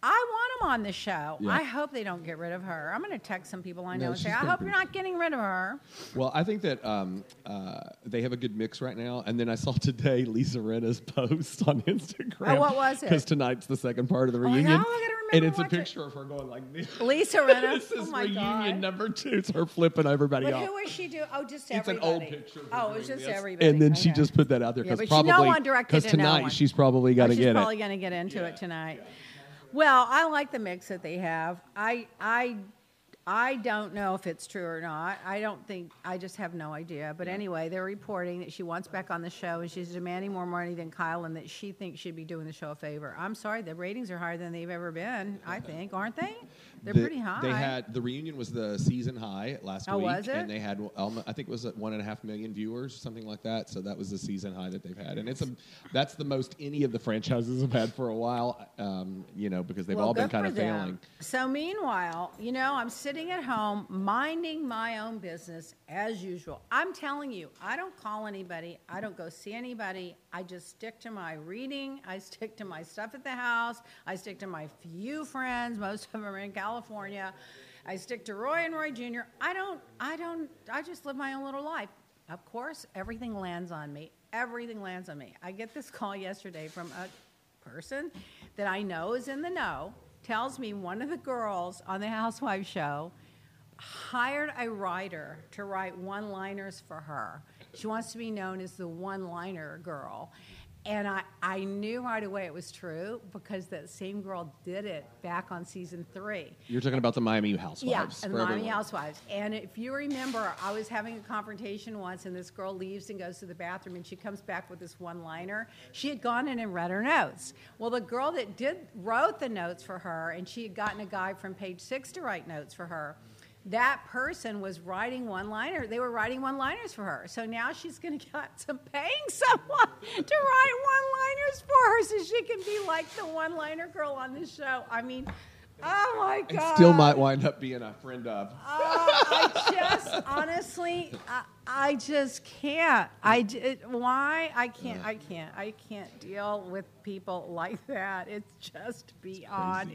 I want him on the show. Yeah. I hope they don't get rid of her. I'm going to text some people I know No, and say, I hope be- you're not getting rid of her. Well, I think that um, uh, they have a good mix right now. And then I saw today Lisa Rinna's [laughs] post on Instagram. Oh, what was it? Because tonight's the second part of the Oh, reunion. Gotta and it's a watch it. picture of her going like this. [laughs] Lisa Rinna. this oh is my reunion God. number two. It's her flipping everybody But off. who was she doing? Oh, just everybody. It's an old picture. Oh, it was just this. everybody. And then she just put that out there Yeah, because no probably one directed because no tonight she's probably Oh, got to get probably it. She's probably going to get into it tonight. Well, I like the mix that they have. I I I don't know if it's true or not. I don't think I just have no idea. But anyway, they're reporting that she wants back on the show and she's demanding more money than Kyle and that she thinks she'd be doing the show a favor. I'm sorry, the ratings are higher than they've ever been. I think, aren't they? They're The- pretty high. They had the reunion was the season high last Oh, week, was it? and they had um, I think it was at one and a half million viewers, something like that. So that was the season high that they've had, and it's a that's the most any of the franchises have had for a while. Um, you know, because they've Well, all been kind of them. failing. So meanwhile, you know, I'm sitting at home minding my own business as usual. I'm telling you, I don't call anybody. I don't go see anybody. I just stick to my reading. I stick to my stuff at the house. I stick to my few friends. Most of them are in California. I stick to Roy and Roy Jr. I don't. I don't. I just live my own little life. Of course, everything lands on me. Everything lands on me. I get this call yesterday from a person that I know is in the know tells me one of the girls on the Housewives show hired a writer to write one liners for her. She wants to be known as the one liner girl. And I, I knew right away it was true because that same girl did it back on season three. You're talking about the Miami Housewives. Yeah, and for Miami everyone. Housewives. And if you remember, I was having a confrontation once, and this girl leaves and goes to the bathroom, and she comes back with this one-liner. She had gone in and read her notes. Well, the girl that did wrote the notes for her, and she had gotten a guy from Page Six to write notes for her. That person was writing one-liner. They were writing one-liners for her. So now she's going [laughs] to get some paying someone to write one-liners for her, so she can be like the one-liner girl on the show. I mean. Oh my And God! still might wind up being a friend of. Uh, I [laughs] just honestly, I, I just can't. I, it, why I can't. I can't. I can't deal with people like that. It's just beyond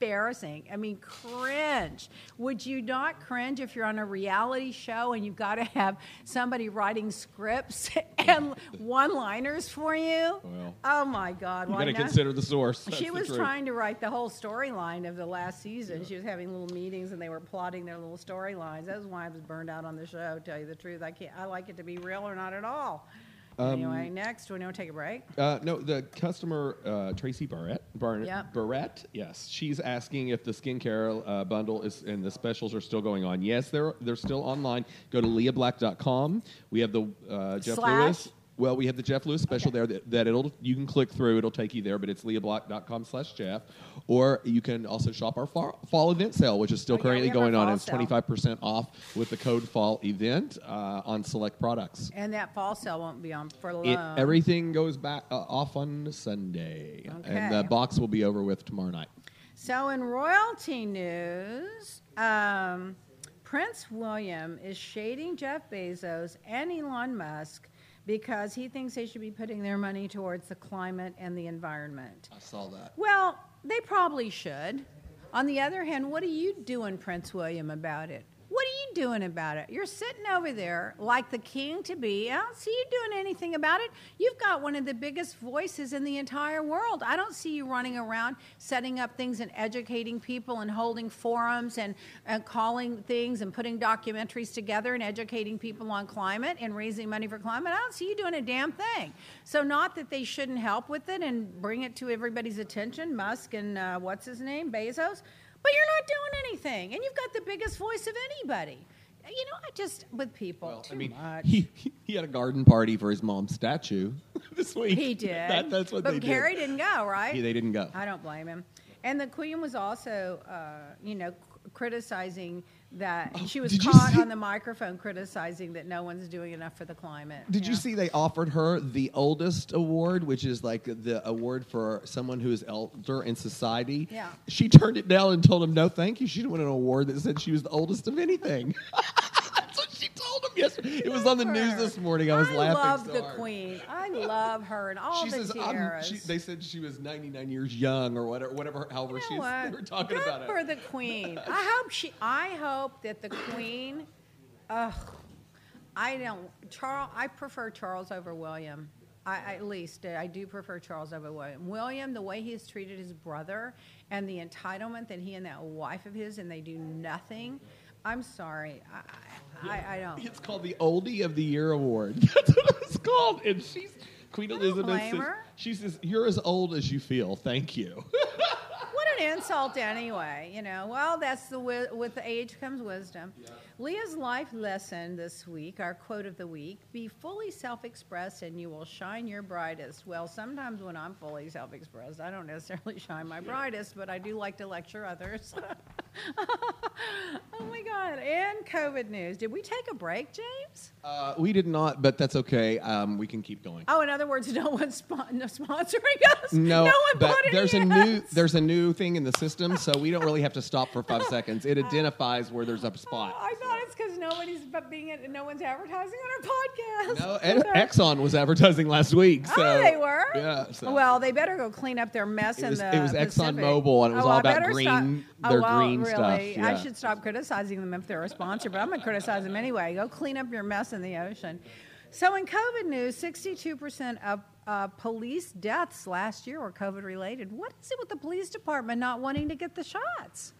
embarrassing. I mean, cringe. Would you not cringe if you're on a reality show and you've got to have somebody writing scripts [laughs] and one-liners for you? Well, oh my God! You why got to consider the source. That's she was trying to write the whole storyline of the last season. She was having little meetings and they were plotting their little storylines. That was why I was burned out on the show. Tell you the truth, I can't. I like it to be real or not at all. Um, anyway, next, do we want to take a break? Uh, no, the customer uh, Tracy Barrett, Barnett, Yep. Barrett, yes, she's asking if the skincare uh, bundle is and the specials are still going on. Yes, they're they're still online. Go to leahblack.com. We have the uh, Jeff Slash? Lewis. Well, we have the Jeff Lewis special there that, that it'll you can click through. It'll take you there, but it's leahblack.com slash Jeff. Or you can also shop our fall, fall event sale, which is still Oh, currently our going on. It's sale. twenty five percent off with the code fall event uh, on select products. And that fall sale won't be on for long. It, everything goes back uh, off on Sunday, and the box will be over with tomorrow night. So, in royalty news, um, Prince William is shading Jeff Bezos and Elon Musk because he thinks they should be putting their money towards the climate and the environment. I saw that. Well, they probably should. On the other hand, what are you doing, Prince William, about it? Doing about it? You're sitting over there like the king to be. I don't see you doing anything about it. You've got one of the biggest voices in the entire world. I don't see you running around setting up things and educating people and holding forums and, and calling things and putting documentaries together and educating people on climate and raising money for climate. I don't see you doing a damn thing. So, not that they shouldn't help with it and bring it to everybody's attention, Musk and uh, what's his name, Bezos but you're not doing anything, and you've got the biggest voice of anybody. You know, I just with people Well, too I mean, much. he, he had a garden party for his mom's statue [laughs] this week. He did. [laughs] That, that's what but they Carrie did. didn't go, right? He- they didn't go. I don't blame him. And the Queen was also, uh, you know, criticizing that oh, she was Oh, did you caught on the microphone criticizing that no one's doing enough for the climate. Did you know? see they offered her the oldest award, which is like the award for someone who is elder in society? Yeah. She turned it down and told him no, thank you. She didn't want an award that said she was the oldest of anything. [laughs] [laughs] That's what she told him yesterday. It was on the news this morning. I was laughing I love so the hard. Queen. I love her and [laughs] all She the says, tiaras. she, they said she was 99 years young or whatever, whatever however You she know is. They [laughs] were talking Good about for it. the queen. I hope she. I hope that the queen. Ugh, I don't. Charles. I prefer Charles over William. I, I- at least uh, I do prefer Charles over William. William, the way he has treated his brother and the entitlement that he and that wife of his, and they do nothing. I'm sorry. I, I, I don't. It's called the Oldie of the Year Award. [laughs] That's what it's called. And she's Queen don't Elizabeth. blame Says, her. she says, "You're as old as you feel. Thank you." [laughs] What an insult, anyway. You know, well, that's the wi- with the age comes wisdom. Leah's life lesson this week, our quote of the week: "Be fully self-expressed, and you will shine your brightest." Well, sometimes when I'm fully self-expressed, I don't necessarily [laughs] shine my brightest, but I do like to lecture others. [laughs] oh my God! And COVID news. Did we take a break, James? Uh, we did not, but that's okay. Um, we can keep going. Oh, in other words, no one's spon- no sponsoring us. No, no one but there's a new ads. there's a new thing in the system, so we don't really have to stop for five seconds. It [laughs] identifies where there's a spot. I thought it's because nobody's but being no one's advertising on our podcast. No, [laughs] Exxon was advertising last week. So oh, they were. Yeah. So. Well, they better go clean up their mess It in was- the it was Pacific. ExxonMobil, and it was Oh, all I about green- Stop. their oh, well, green really, stuff, I should stop criticizing them if they're a sponsor, but I'm gonna criticize them anyway. Go clean up your mess in the ocean. So, in COVID news, 62% of uh, police deaths last year were COVID related. What is it with the police department not wanting to get the shots?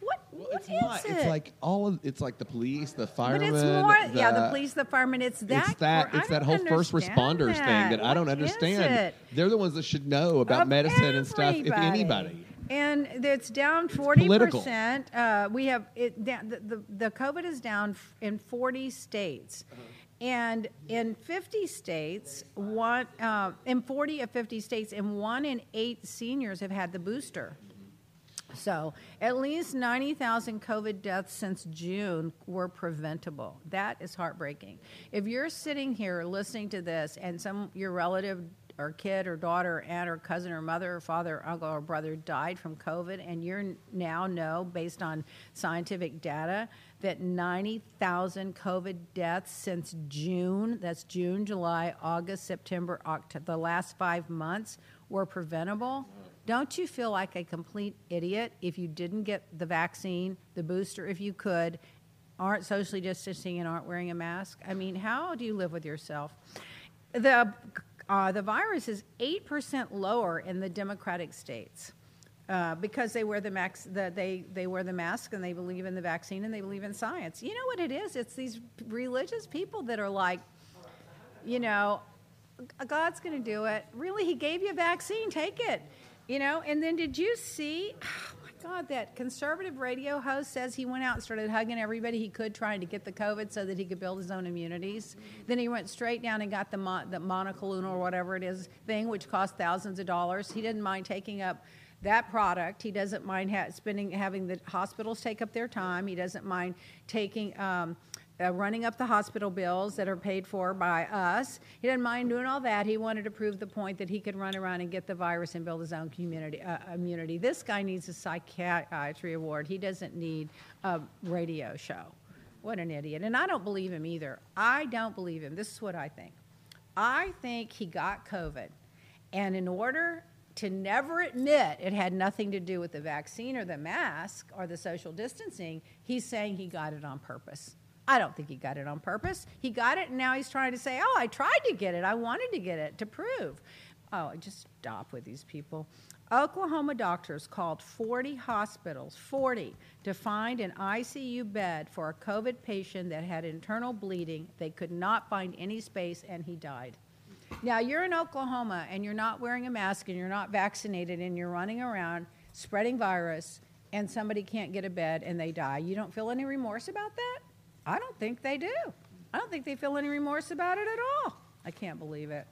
What, Well, what it's is not. it? It's like all of. It's like the police, the firemen. but firemen. it's more, yeah, the the- police, the firemen. It's that. it's that. I It's that whole first understand responders thing that I don't is understand. it? They're the ones that should know about Of medicine and stuff. If anybody. And it's down forty percent. Uh, we have it. The, the the COVID is down in forty states, Uh-huh. and in fifty states, one uh, in forty of fifty states, and one in eight seniors have had the booster. So, at least 90,000 COVID deaths since June were preventable. That is heartbreaking. If you're sitting here listening to this and some your relative or kid or daughter or aunt or cousin or mother or father or uncle or brother died from COVID and you now know based on scientific data that 90,000 COVID deaths since June, that's June, July, August, September, October, the last 5 months were preventable. Don't you feel like a complete idiot if you didn't get the vaccine, the booster if you could, aren't socially distancing and aren't wearing a mask? I mean, how do you live with yourself? The, uh, the virus is 8% lower in the Democratic states. Uh, because they wear the, max, the they, they wear the mask and they believe in the vaccine and they believe in science. You know what it is? It's these religious people that are like, you know, God's going to do it. Really, He gave you a vaccine. Take it. You know, and then did you see? [sighs] God, that conservative radio host says he went out and started hugging everybody he could, trying to get the COVID so that he could build his own immunities. Then he went straight down and got the mon- the monoclonal or whatever it is thing, which cost thousands of dollars. He didn't mind taking up that product. He doesn't mind ha- spending having the hospitals take up their time. He doesn't mind taking. Um, uh, running up the hospital bills that are paid for by us. He didn't mind doing all that. He wanted to prove the point that he could run around and get the virus and build his own community uh, immunity. This guy needs a psychiatry award. He doesn't need a radio show. What an idiot. And I don't believe him either. I don't believe him. This is what I think. I think he got COVID. And in order to never admit it had nothing to do with the vaccine or the mask or the social distancing, he's saying he got it on purpose. I don't think he got it on purpose. He got it, and now he's trying to say, oh, I tried to get it. I wanted to get it to prove. Oh, just stop with these people. Oklahoma doctors called 40 hospitals, 40, to find an ICU bed for a COVID patient that had internal bleeding. They could not find any space, and he died. Now, you're in Oklahoma and you're not wearing a mask and you're not vaccinated and you're running around spreading virus, and somebody can't get a bed and they die. You don't feel any remorse about that? I don't think they do. I don't think they feel any remorse about it at all. I can't believe it.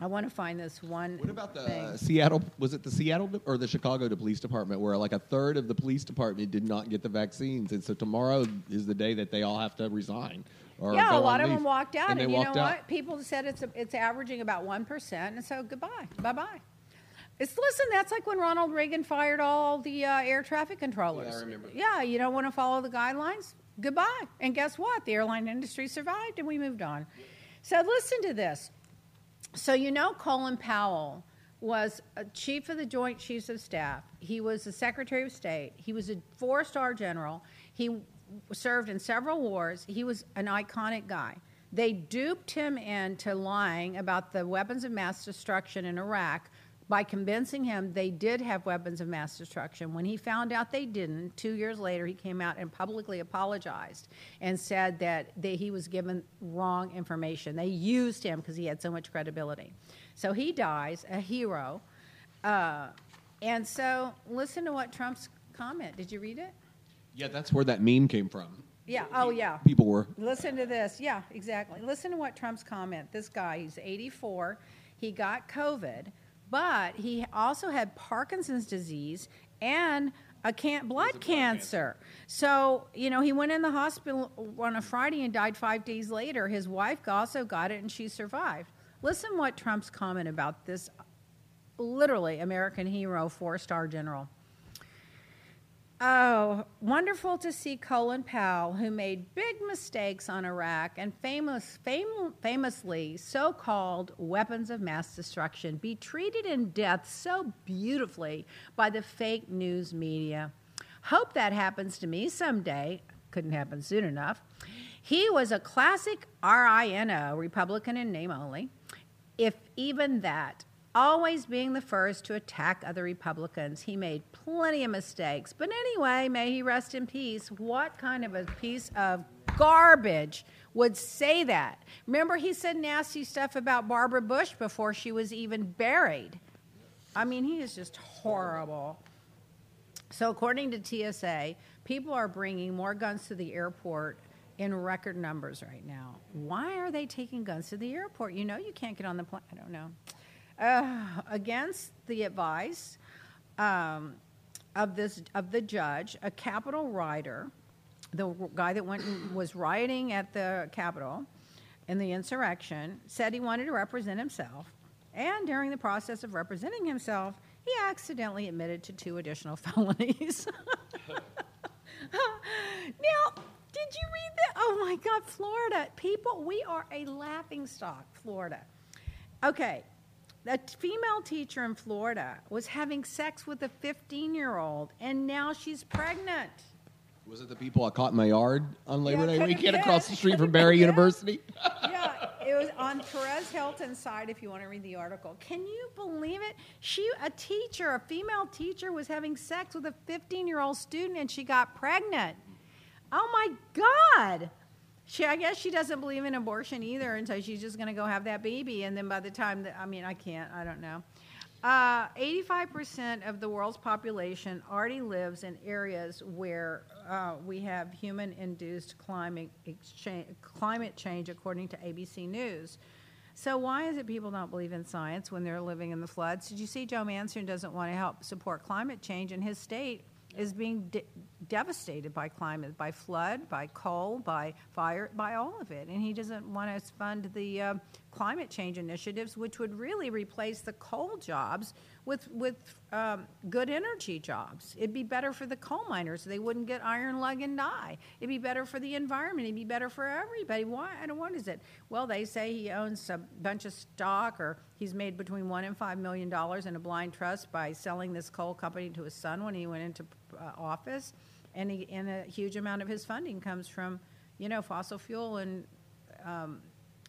I want to find this one. What about the. Seattle? Was it the Seattle or the Chicago Police Department where like a third of the police department did not get the vaccines, and so tomorrow is the day that they all have to resign. Or yeah, a lot of them walked out, and, they you know out. what? People said it's it's averaging about one percent, and so goodbye, bye bye. It's listen. That's like when Ronald Reagan fired all the uh, air traffic controllers. Yeah, I remember. Yeah, you don't want to follow the guidelines. Goodbye. And guess what? The airline industry survived, and we moved on. So listen to this. So you know Colin Powell was chief of the Joint Chiefs of Staff. He was the Secretary of State. He was a four-star general. He served in several wars. He was an iconic guy. They duped him into lying about the weapons of mass destruction in Iraq by convincing him they did have weapons of mass destruction. When he found out they didn't, two years later, he came out and publicly apologized and said that they, he was given wrong information. They used him because he had so much credibility. So he dies, a hero. Uh, and so listen to what Trump's comment. Did you read it? Yeah, that's where that meme came from. Yeah. Oh, yeah. People were Listen to this. Yeah, exactly. Listen to what Trump's comment. This guy, he's 84. He got COVID, but he also had Parkinson's disease and a can- blood cancer. So, you know, he went in the hospital on a Friday and died five days later. His wife also got it and she survived. Listen what Trump's comment about this literally American hero, four star general. Oh, wonderful to see Colin Powell, who made big mistakes on Iraq and famous, fam- famously so called weapons of mass destruction, be treated in death so beautifully by the fake news media. Hope that happens to me someday. Couldn't happen soon enough. He was a classic RINO, Republican in name only, if even that always being the first to attack other Republicans. He made plenty of mistakes. But anyway, may he rest in peace. What kind of a piece of garbage would say that? Remember, he said nasty stuff about Barbara Bush before she was even buried. I mean, he is just horrible. So, according to TSA, people are bringing more guns to the airport in record numbers right now. Why are they taking guns to the airport? You know, you can't get on the plane. I don't know. Uh, against the advice um, of this of the judge, a Capitol rider, the guy that went and was rioting at the Capitol in the insurrection, said he wanted to represent himself, and during the process of representing himself, he accidentally admitted to two additional [laughs] felonies. [laughs] now, did you read that? Oh my God, Florida. People, we are a laughing stock, Florida. Okay, a female teacher in Florida was having sex with a 15 year old, and now she's pregnant. Was it the people I caught in my yard on Labor Yeah, Day weekend been. across the street from [laughs] Barry. University? [laughs] yeah, it was on Perez Hilton's side. if you want to read the article. Can you believe it? She, a teacher, a female teacher, was having sex with a 15 year old student and she got pregnant. Oh my God. She, I guess she doesn't believe in abortion either, and so she's just going to go have that baby. And then by the time that, I mean, I can't, I don't know. Uh, 85% of the world's population already lives in areas where uh, we have human induced climate, exchange, climate change, according to ABC News. So, why is it people don't believe in science when they're living in the floods? Did you see Joe Manchin doesn't want to help support climate change, in his state is being de- devastated by climate, by flood, by coal, by fire, by all of it, and he doesn't want to fund the uh, climate change initiatives, which would really replace the coal jobs with with um, good energy jobs. It'd be better for the coal miners; they wouldn't get iron lung and die. It'd be better for the environment. It'd be better for everybody. Why? I don't. What is it? Well, they say he owns a bunch of stock, or he's made between one and five million dollars in a blind trust by selling this coal company to his son when he went into uh, office, and he, and a huge amount of his funding comes from, you know, fossil fuel and. Um,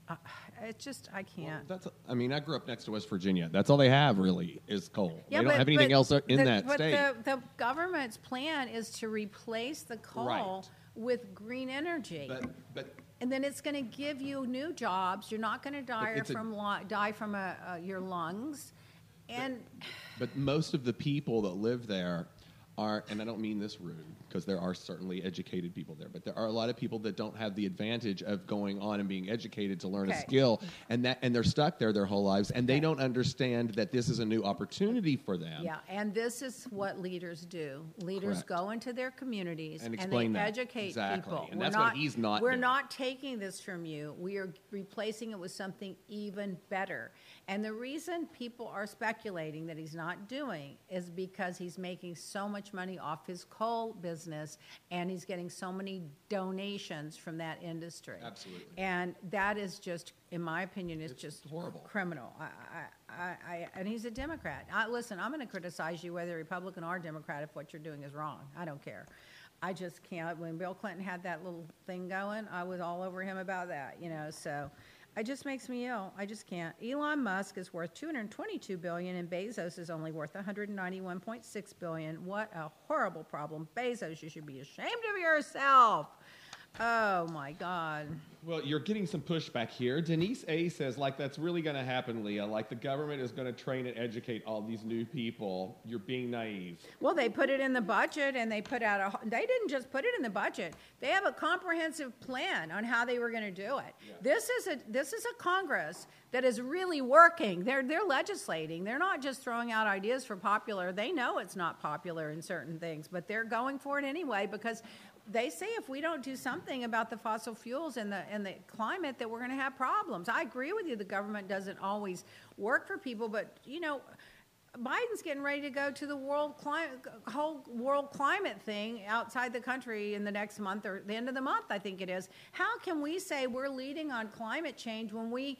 uh, it's just I can't. That's. I mean, I grew up next to West Virginia. That's all they have really is coal. Yeah, they don't but- have anything else in the, that but state. The, the government's plan is to replace the coal Right. with green energy. but but and then it's going to give you new jobs. You're not going to die a- from lo- die from a, uh, your lungs, and But most of the people that live there are, and I don't mean this rude, because there are certainly educated people there, but there are a lot of people that don't have the advantage of going on and being educated to learn a skill, and that and they're stuck there their whole lives, and they don't understand that this is a new opportunity for them. yeah, and this is what leaders do. Leaders Correct. go into their communities And they explain that. educate Exactly. people. And We're that's what he's not We're doing. not taking this from you. We are replacing it with something even better. And the reason people are speculating that he's not doing is because he's making so much money off his coal business and he's getting so many donations from that industry. Absolutely. And that is just, in my opinion, is just horrible. criminal. I, I, I, I, and he's a Democrat. I, listen, I'm going to criticize you whether Republican or Democrat if what you're doing is wrong. I don't care. I just can't. When Bill Clinton had that little thing going, I was all over him about that. You know, so it just makes me ill. I just can't. Elon Musk is worth 222 billion, and Bezos is only worth 191.6 billion. What a horrible problem, Bezos! You should be ashamed of yourself. Oh my God. Well, you're getting some pushback here. Denise A says, like, that's really going to happen, Leah. Like, the government is going to train and educate all these new people. You're being naive. Well, they put it in the budget, and they put out a. They didn't just put it in the budget. They have a comprehensive plan on how they were going to do it. This is a this is a Congress that is really working. They're they're legislating. They're not just throwing out ideas for popular. They know it's not popular in certain things, but they're going for it anyway because. They say if we don't do something about the fossil fuels and the and the climate, that we're going to have problems. I agree with you. The government doesn't always work for people, but you know, Biden's getting ready to go to the world climate, whole world climate thing outside the country in the next month or the end of the month, I think it is. How can we say we're leading on climate change when we,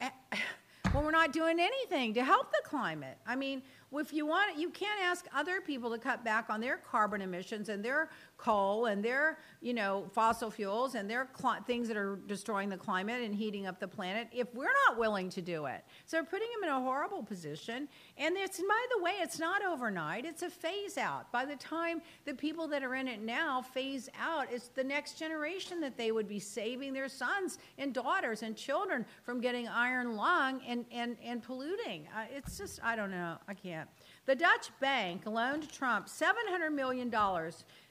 eh, [laughs] when we're not doing anything to help the climate? I mean, if you want, you can't ask other people to cut back on their carbon emissions and their coal and their, you know, fossil fuels and their things that are destroying the climate and heating up the planet if we're not willing to do it. So we're putting them in a horrible position. And it's, by the way, it's not overnight. It's a phase out. By the time the people that are in it now phase out, it's the next generation that they would be saving their sons and daughters and children from getting iron lung and, and, and polluting. Uh, it's just, I don't know. I can't. The Dutch bank loaned Trump $700 million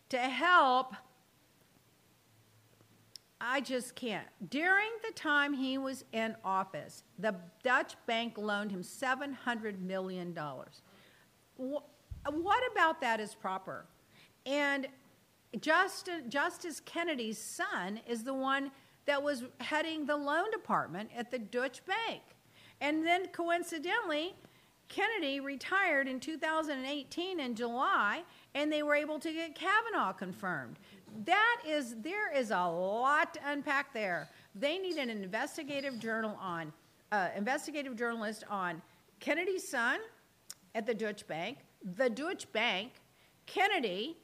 to help I just can't. During the time he was in office, the Dutch bank loaned him $700 million. What about that is proper? And Justice, Justice Kennedy's son is the one that was heading the loan department at the Dutch bank. And then coincidentally, Kennedy retired in 2018 in July, and they were able to get Kavanaugh confirmed. That is, there is a lot to unpack there. They need an investigative journal on, uh, investigative journalist on Kennedy's son at the Deutsche Bank, the Deutsche Bank, Kennedy,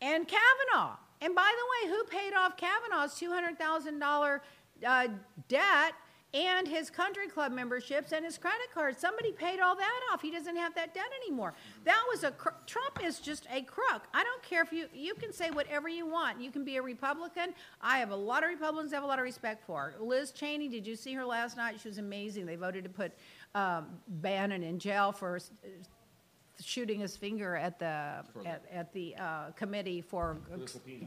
and Kavanaugh. And by the way, who paid off Kavanaugh's $200,000 uh, debt and his country club memberships and his credit cards? Somebody paid all that off. He doesn't have that debt anymore. That was a cr- Trump is just a crook. I don't care if you you can say whatever you want. You can be a Republican. I have a lot of Republicans I have a lot of respect for. Liz Cheney, did you see her last night? She was amazing. They voted to put um, Bannon in jail for shooting his finger at the at, at the uh, committee for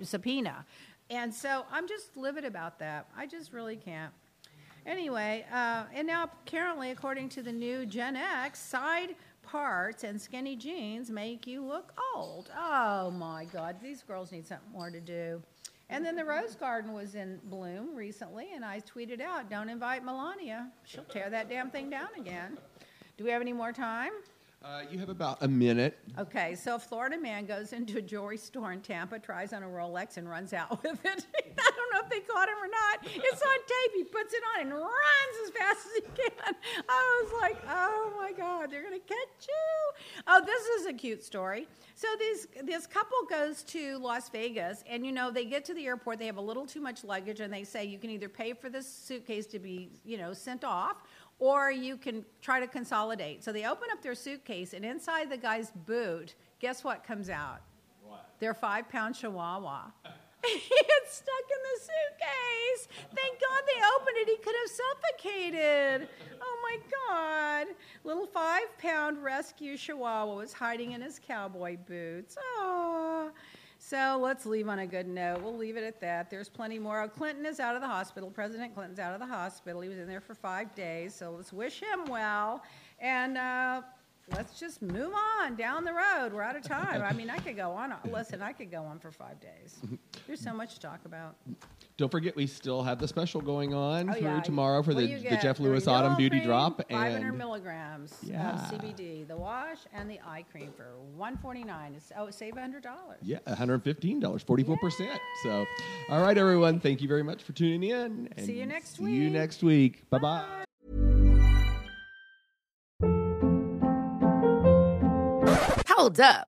subpoena. and so I'm just livid about that. I just really can't. Anyway, uh, and now currently, according to the new Gen X, side parts and skinny jeans make you look old. Oh my God, these girls need something more to do. And then the rose garden was in bloom recently, and I tweeted out, "Don't invite Melania; she'll tear that damn thing down again." Do we have any more time? Uh, you have about a minute. Okay, so a Florida man goes into a jewelry store in Tampa, tries on a Rolex, and runs out [laughs] with it. I don't know if they caught him or not. It's on tape. He puts it on and runs as fast as he can. I was like, oh my God, they're going to catch you. Oh, this is a cute story. So this, this couple goes to Las Vegas, and you know, they get to the airport, they have a little too much luggage, and they say, you can either pay for this suitcase to be, you know, sent off, or you can try to consolidate. So they open up their suitcase, and inside the guy's boot, guess what comes out? What? Their five pound chihuahua. [laughs] it's stuck in the suitcase. Thank God they opened it. He could have suffocated. Oh my God. Little five pound rescue chihuahua was hiding in his cowboy boots. Oh. So let's leave on a good note. We'll leave it at that. There's plenty more. Oh, Clinton is out of the hospital. President Clinton's out of the hospital. He was in there for five days. So let's wish him well. And uh, let's just move on down the road. We're out of time. I mean, I could go on. Listen, I could go on for five days. [laughs] There's so much to talk about. Don't forget, we still have the special going on Oh, through yeah. tomorrow for What the, the? Jeff Lewis yellow Autumn Beauty cream, Drop 500 and milligrams Yeah. of CBD, the wash and the eye cream for 149. It's, oh, save $100. yeah, $115, 44%. So, all right, everyone, thank you very much for tuning in. And See you next week. See you next week. Bye bye. Hold up.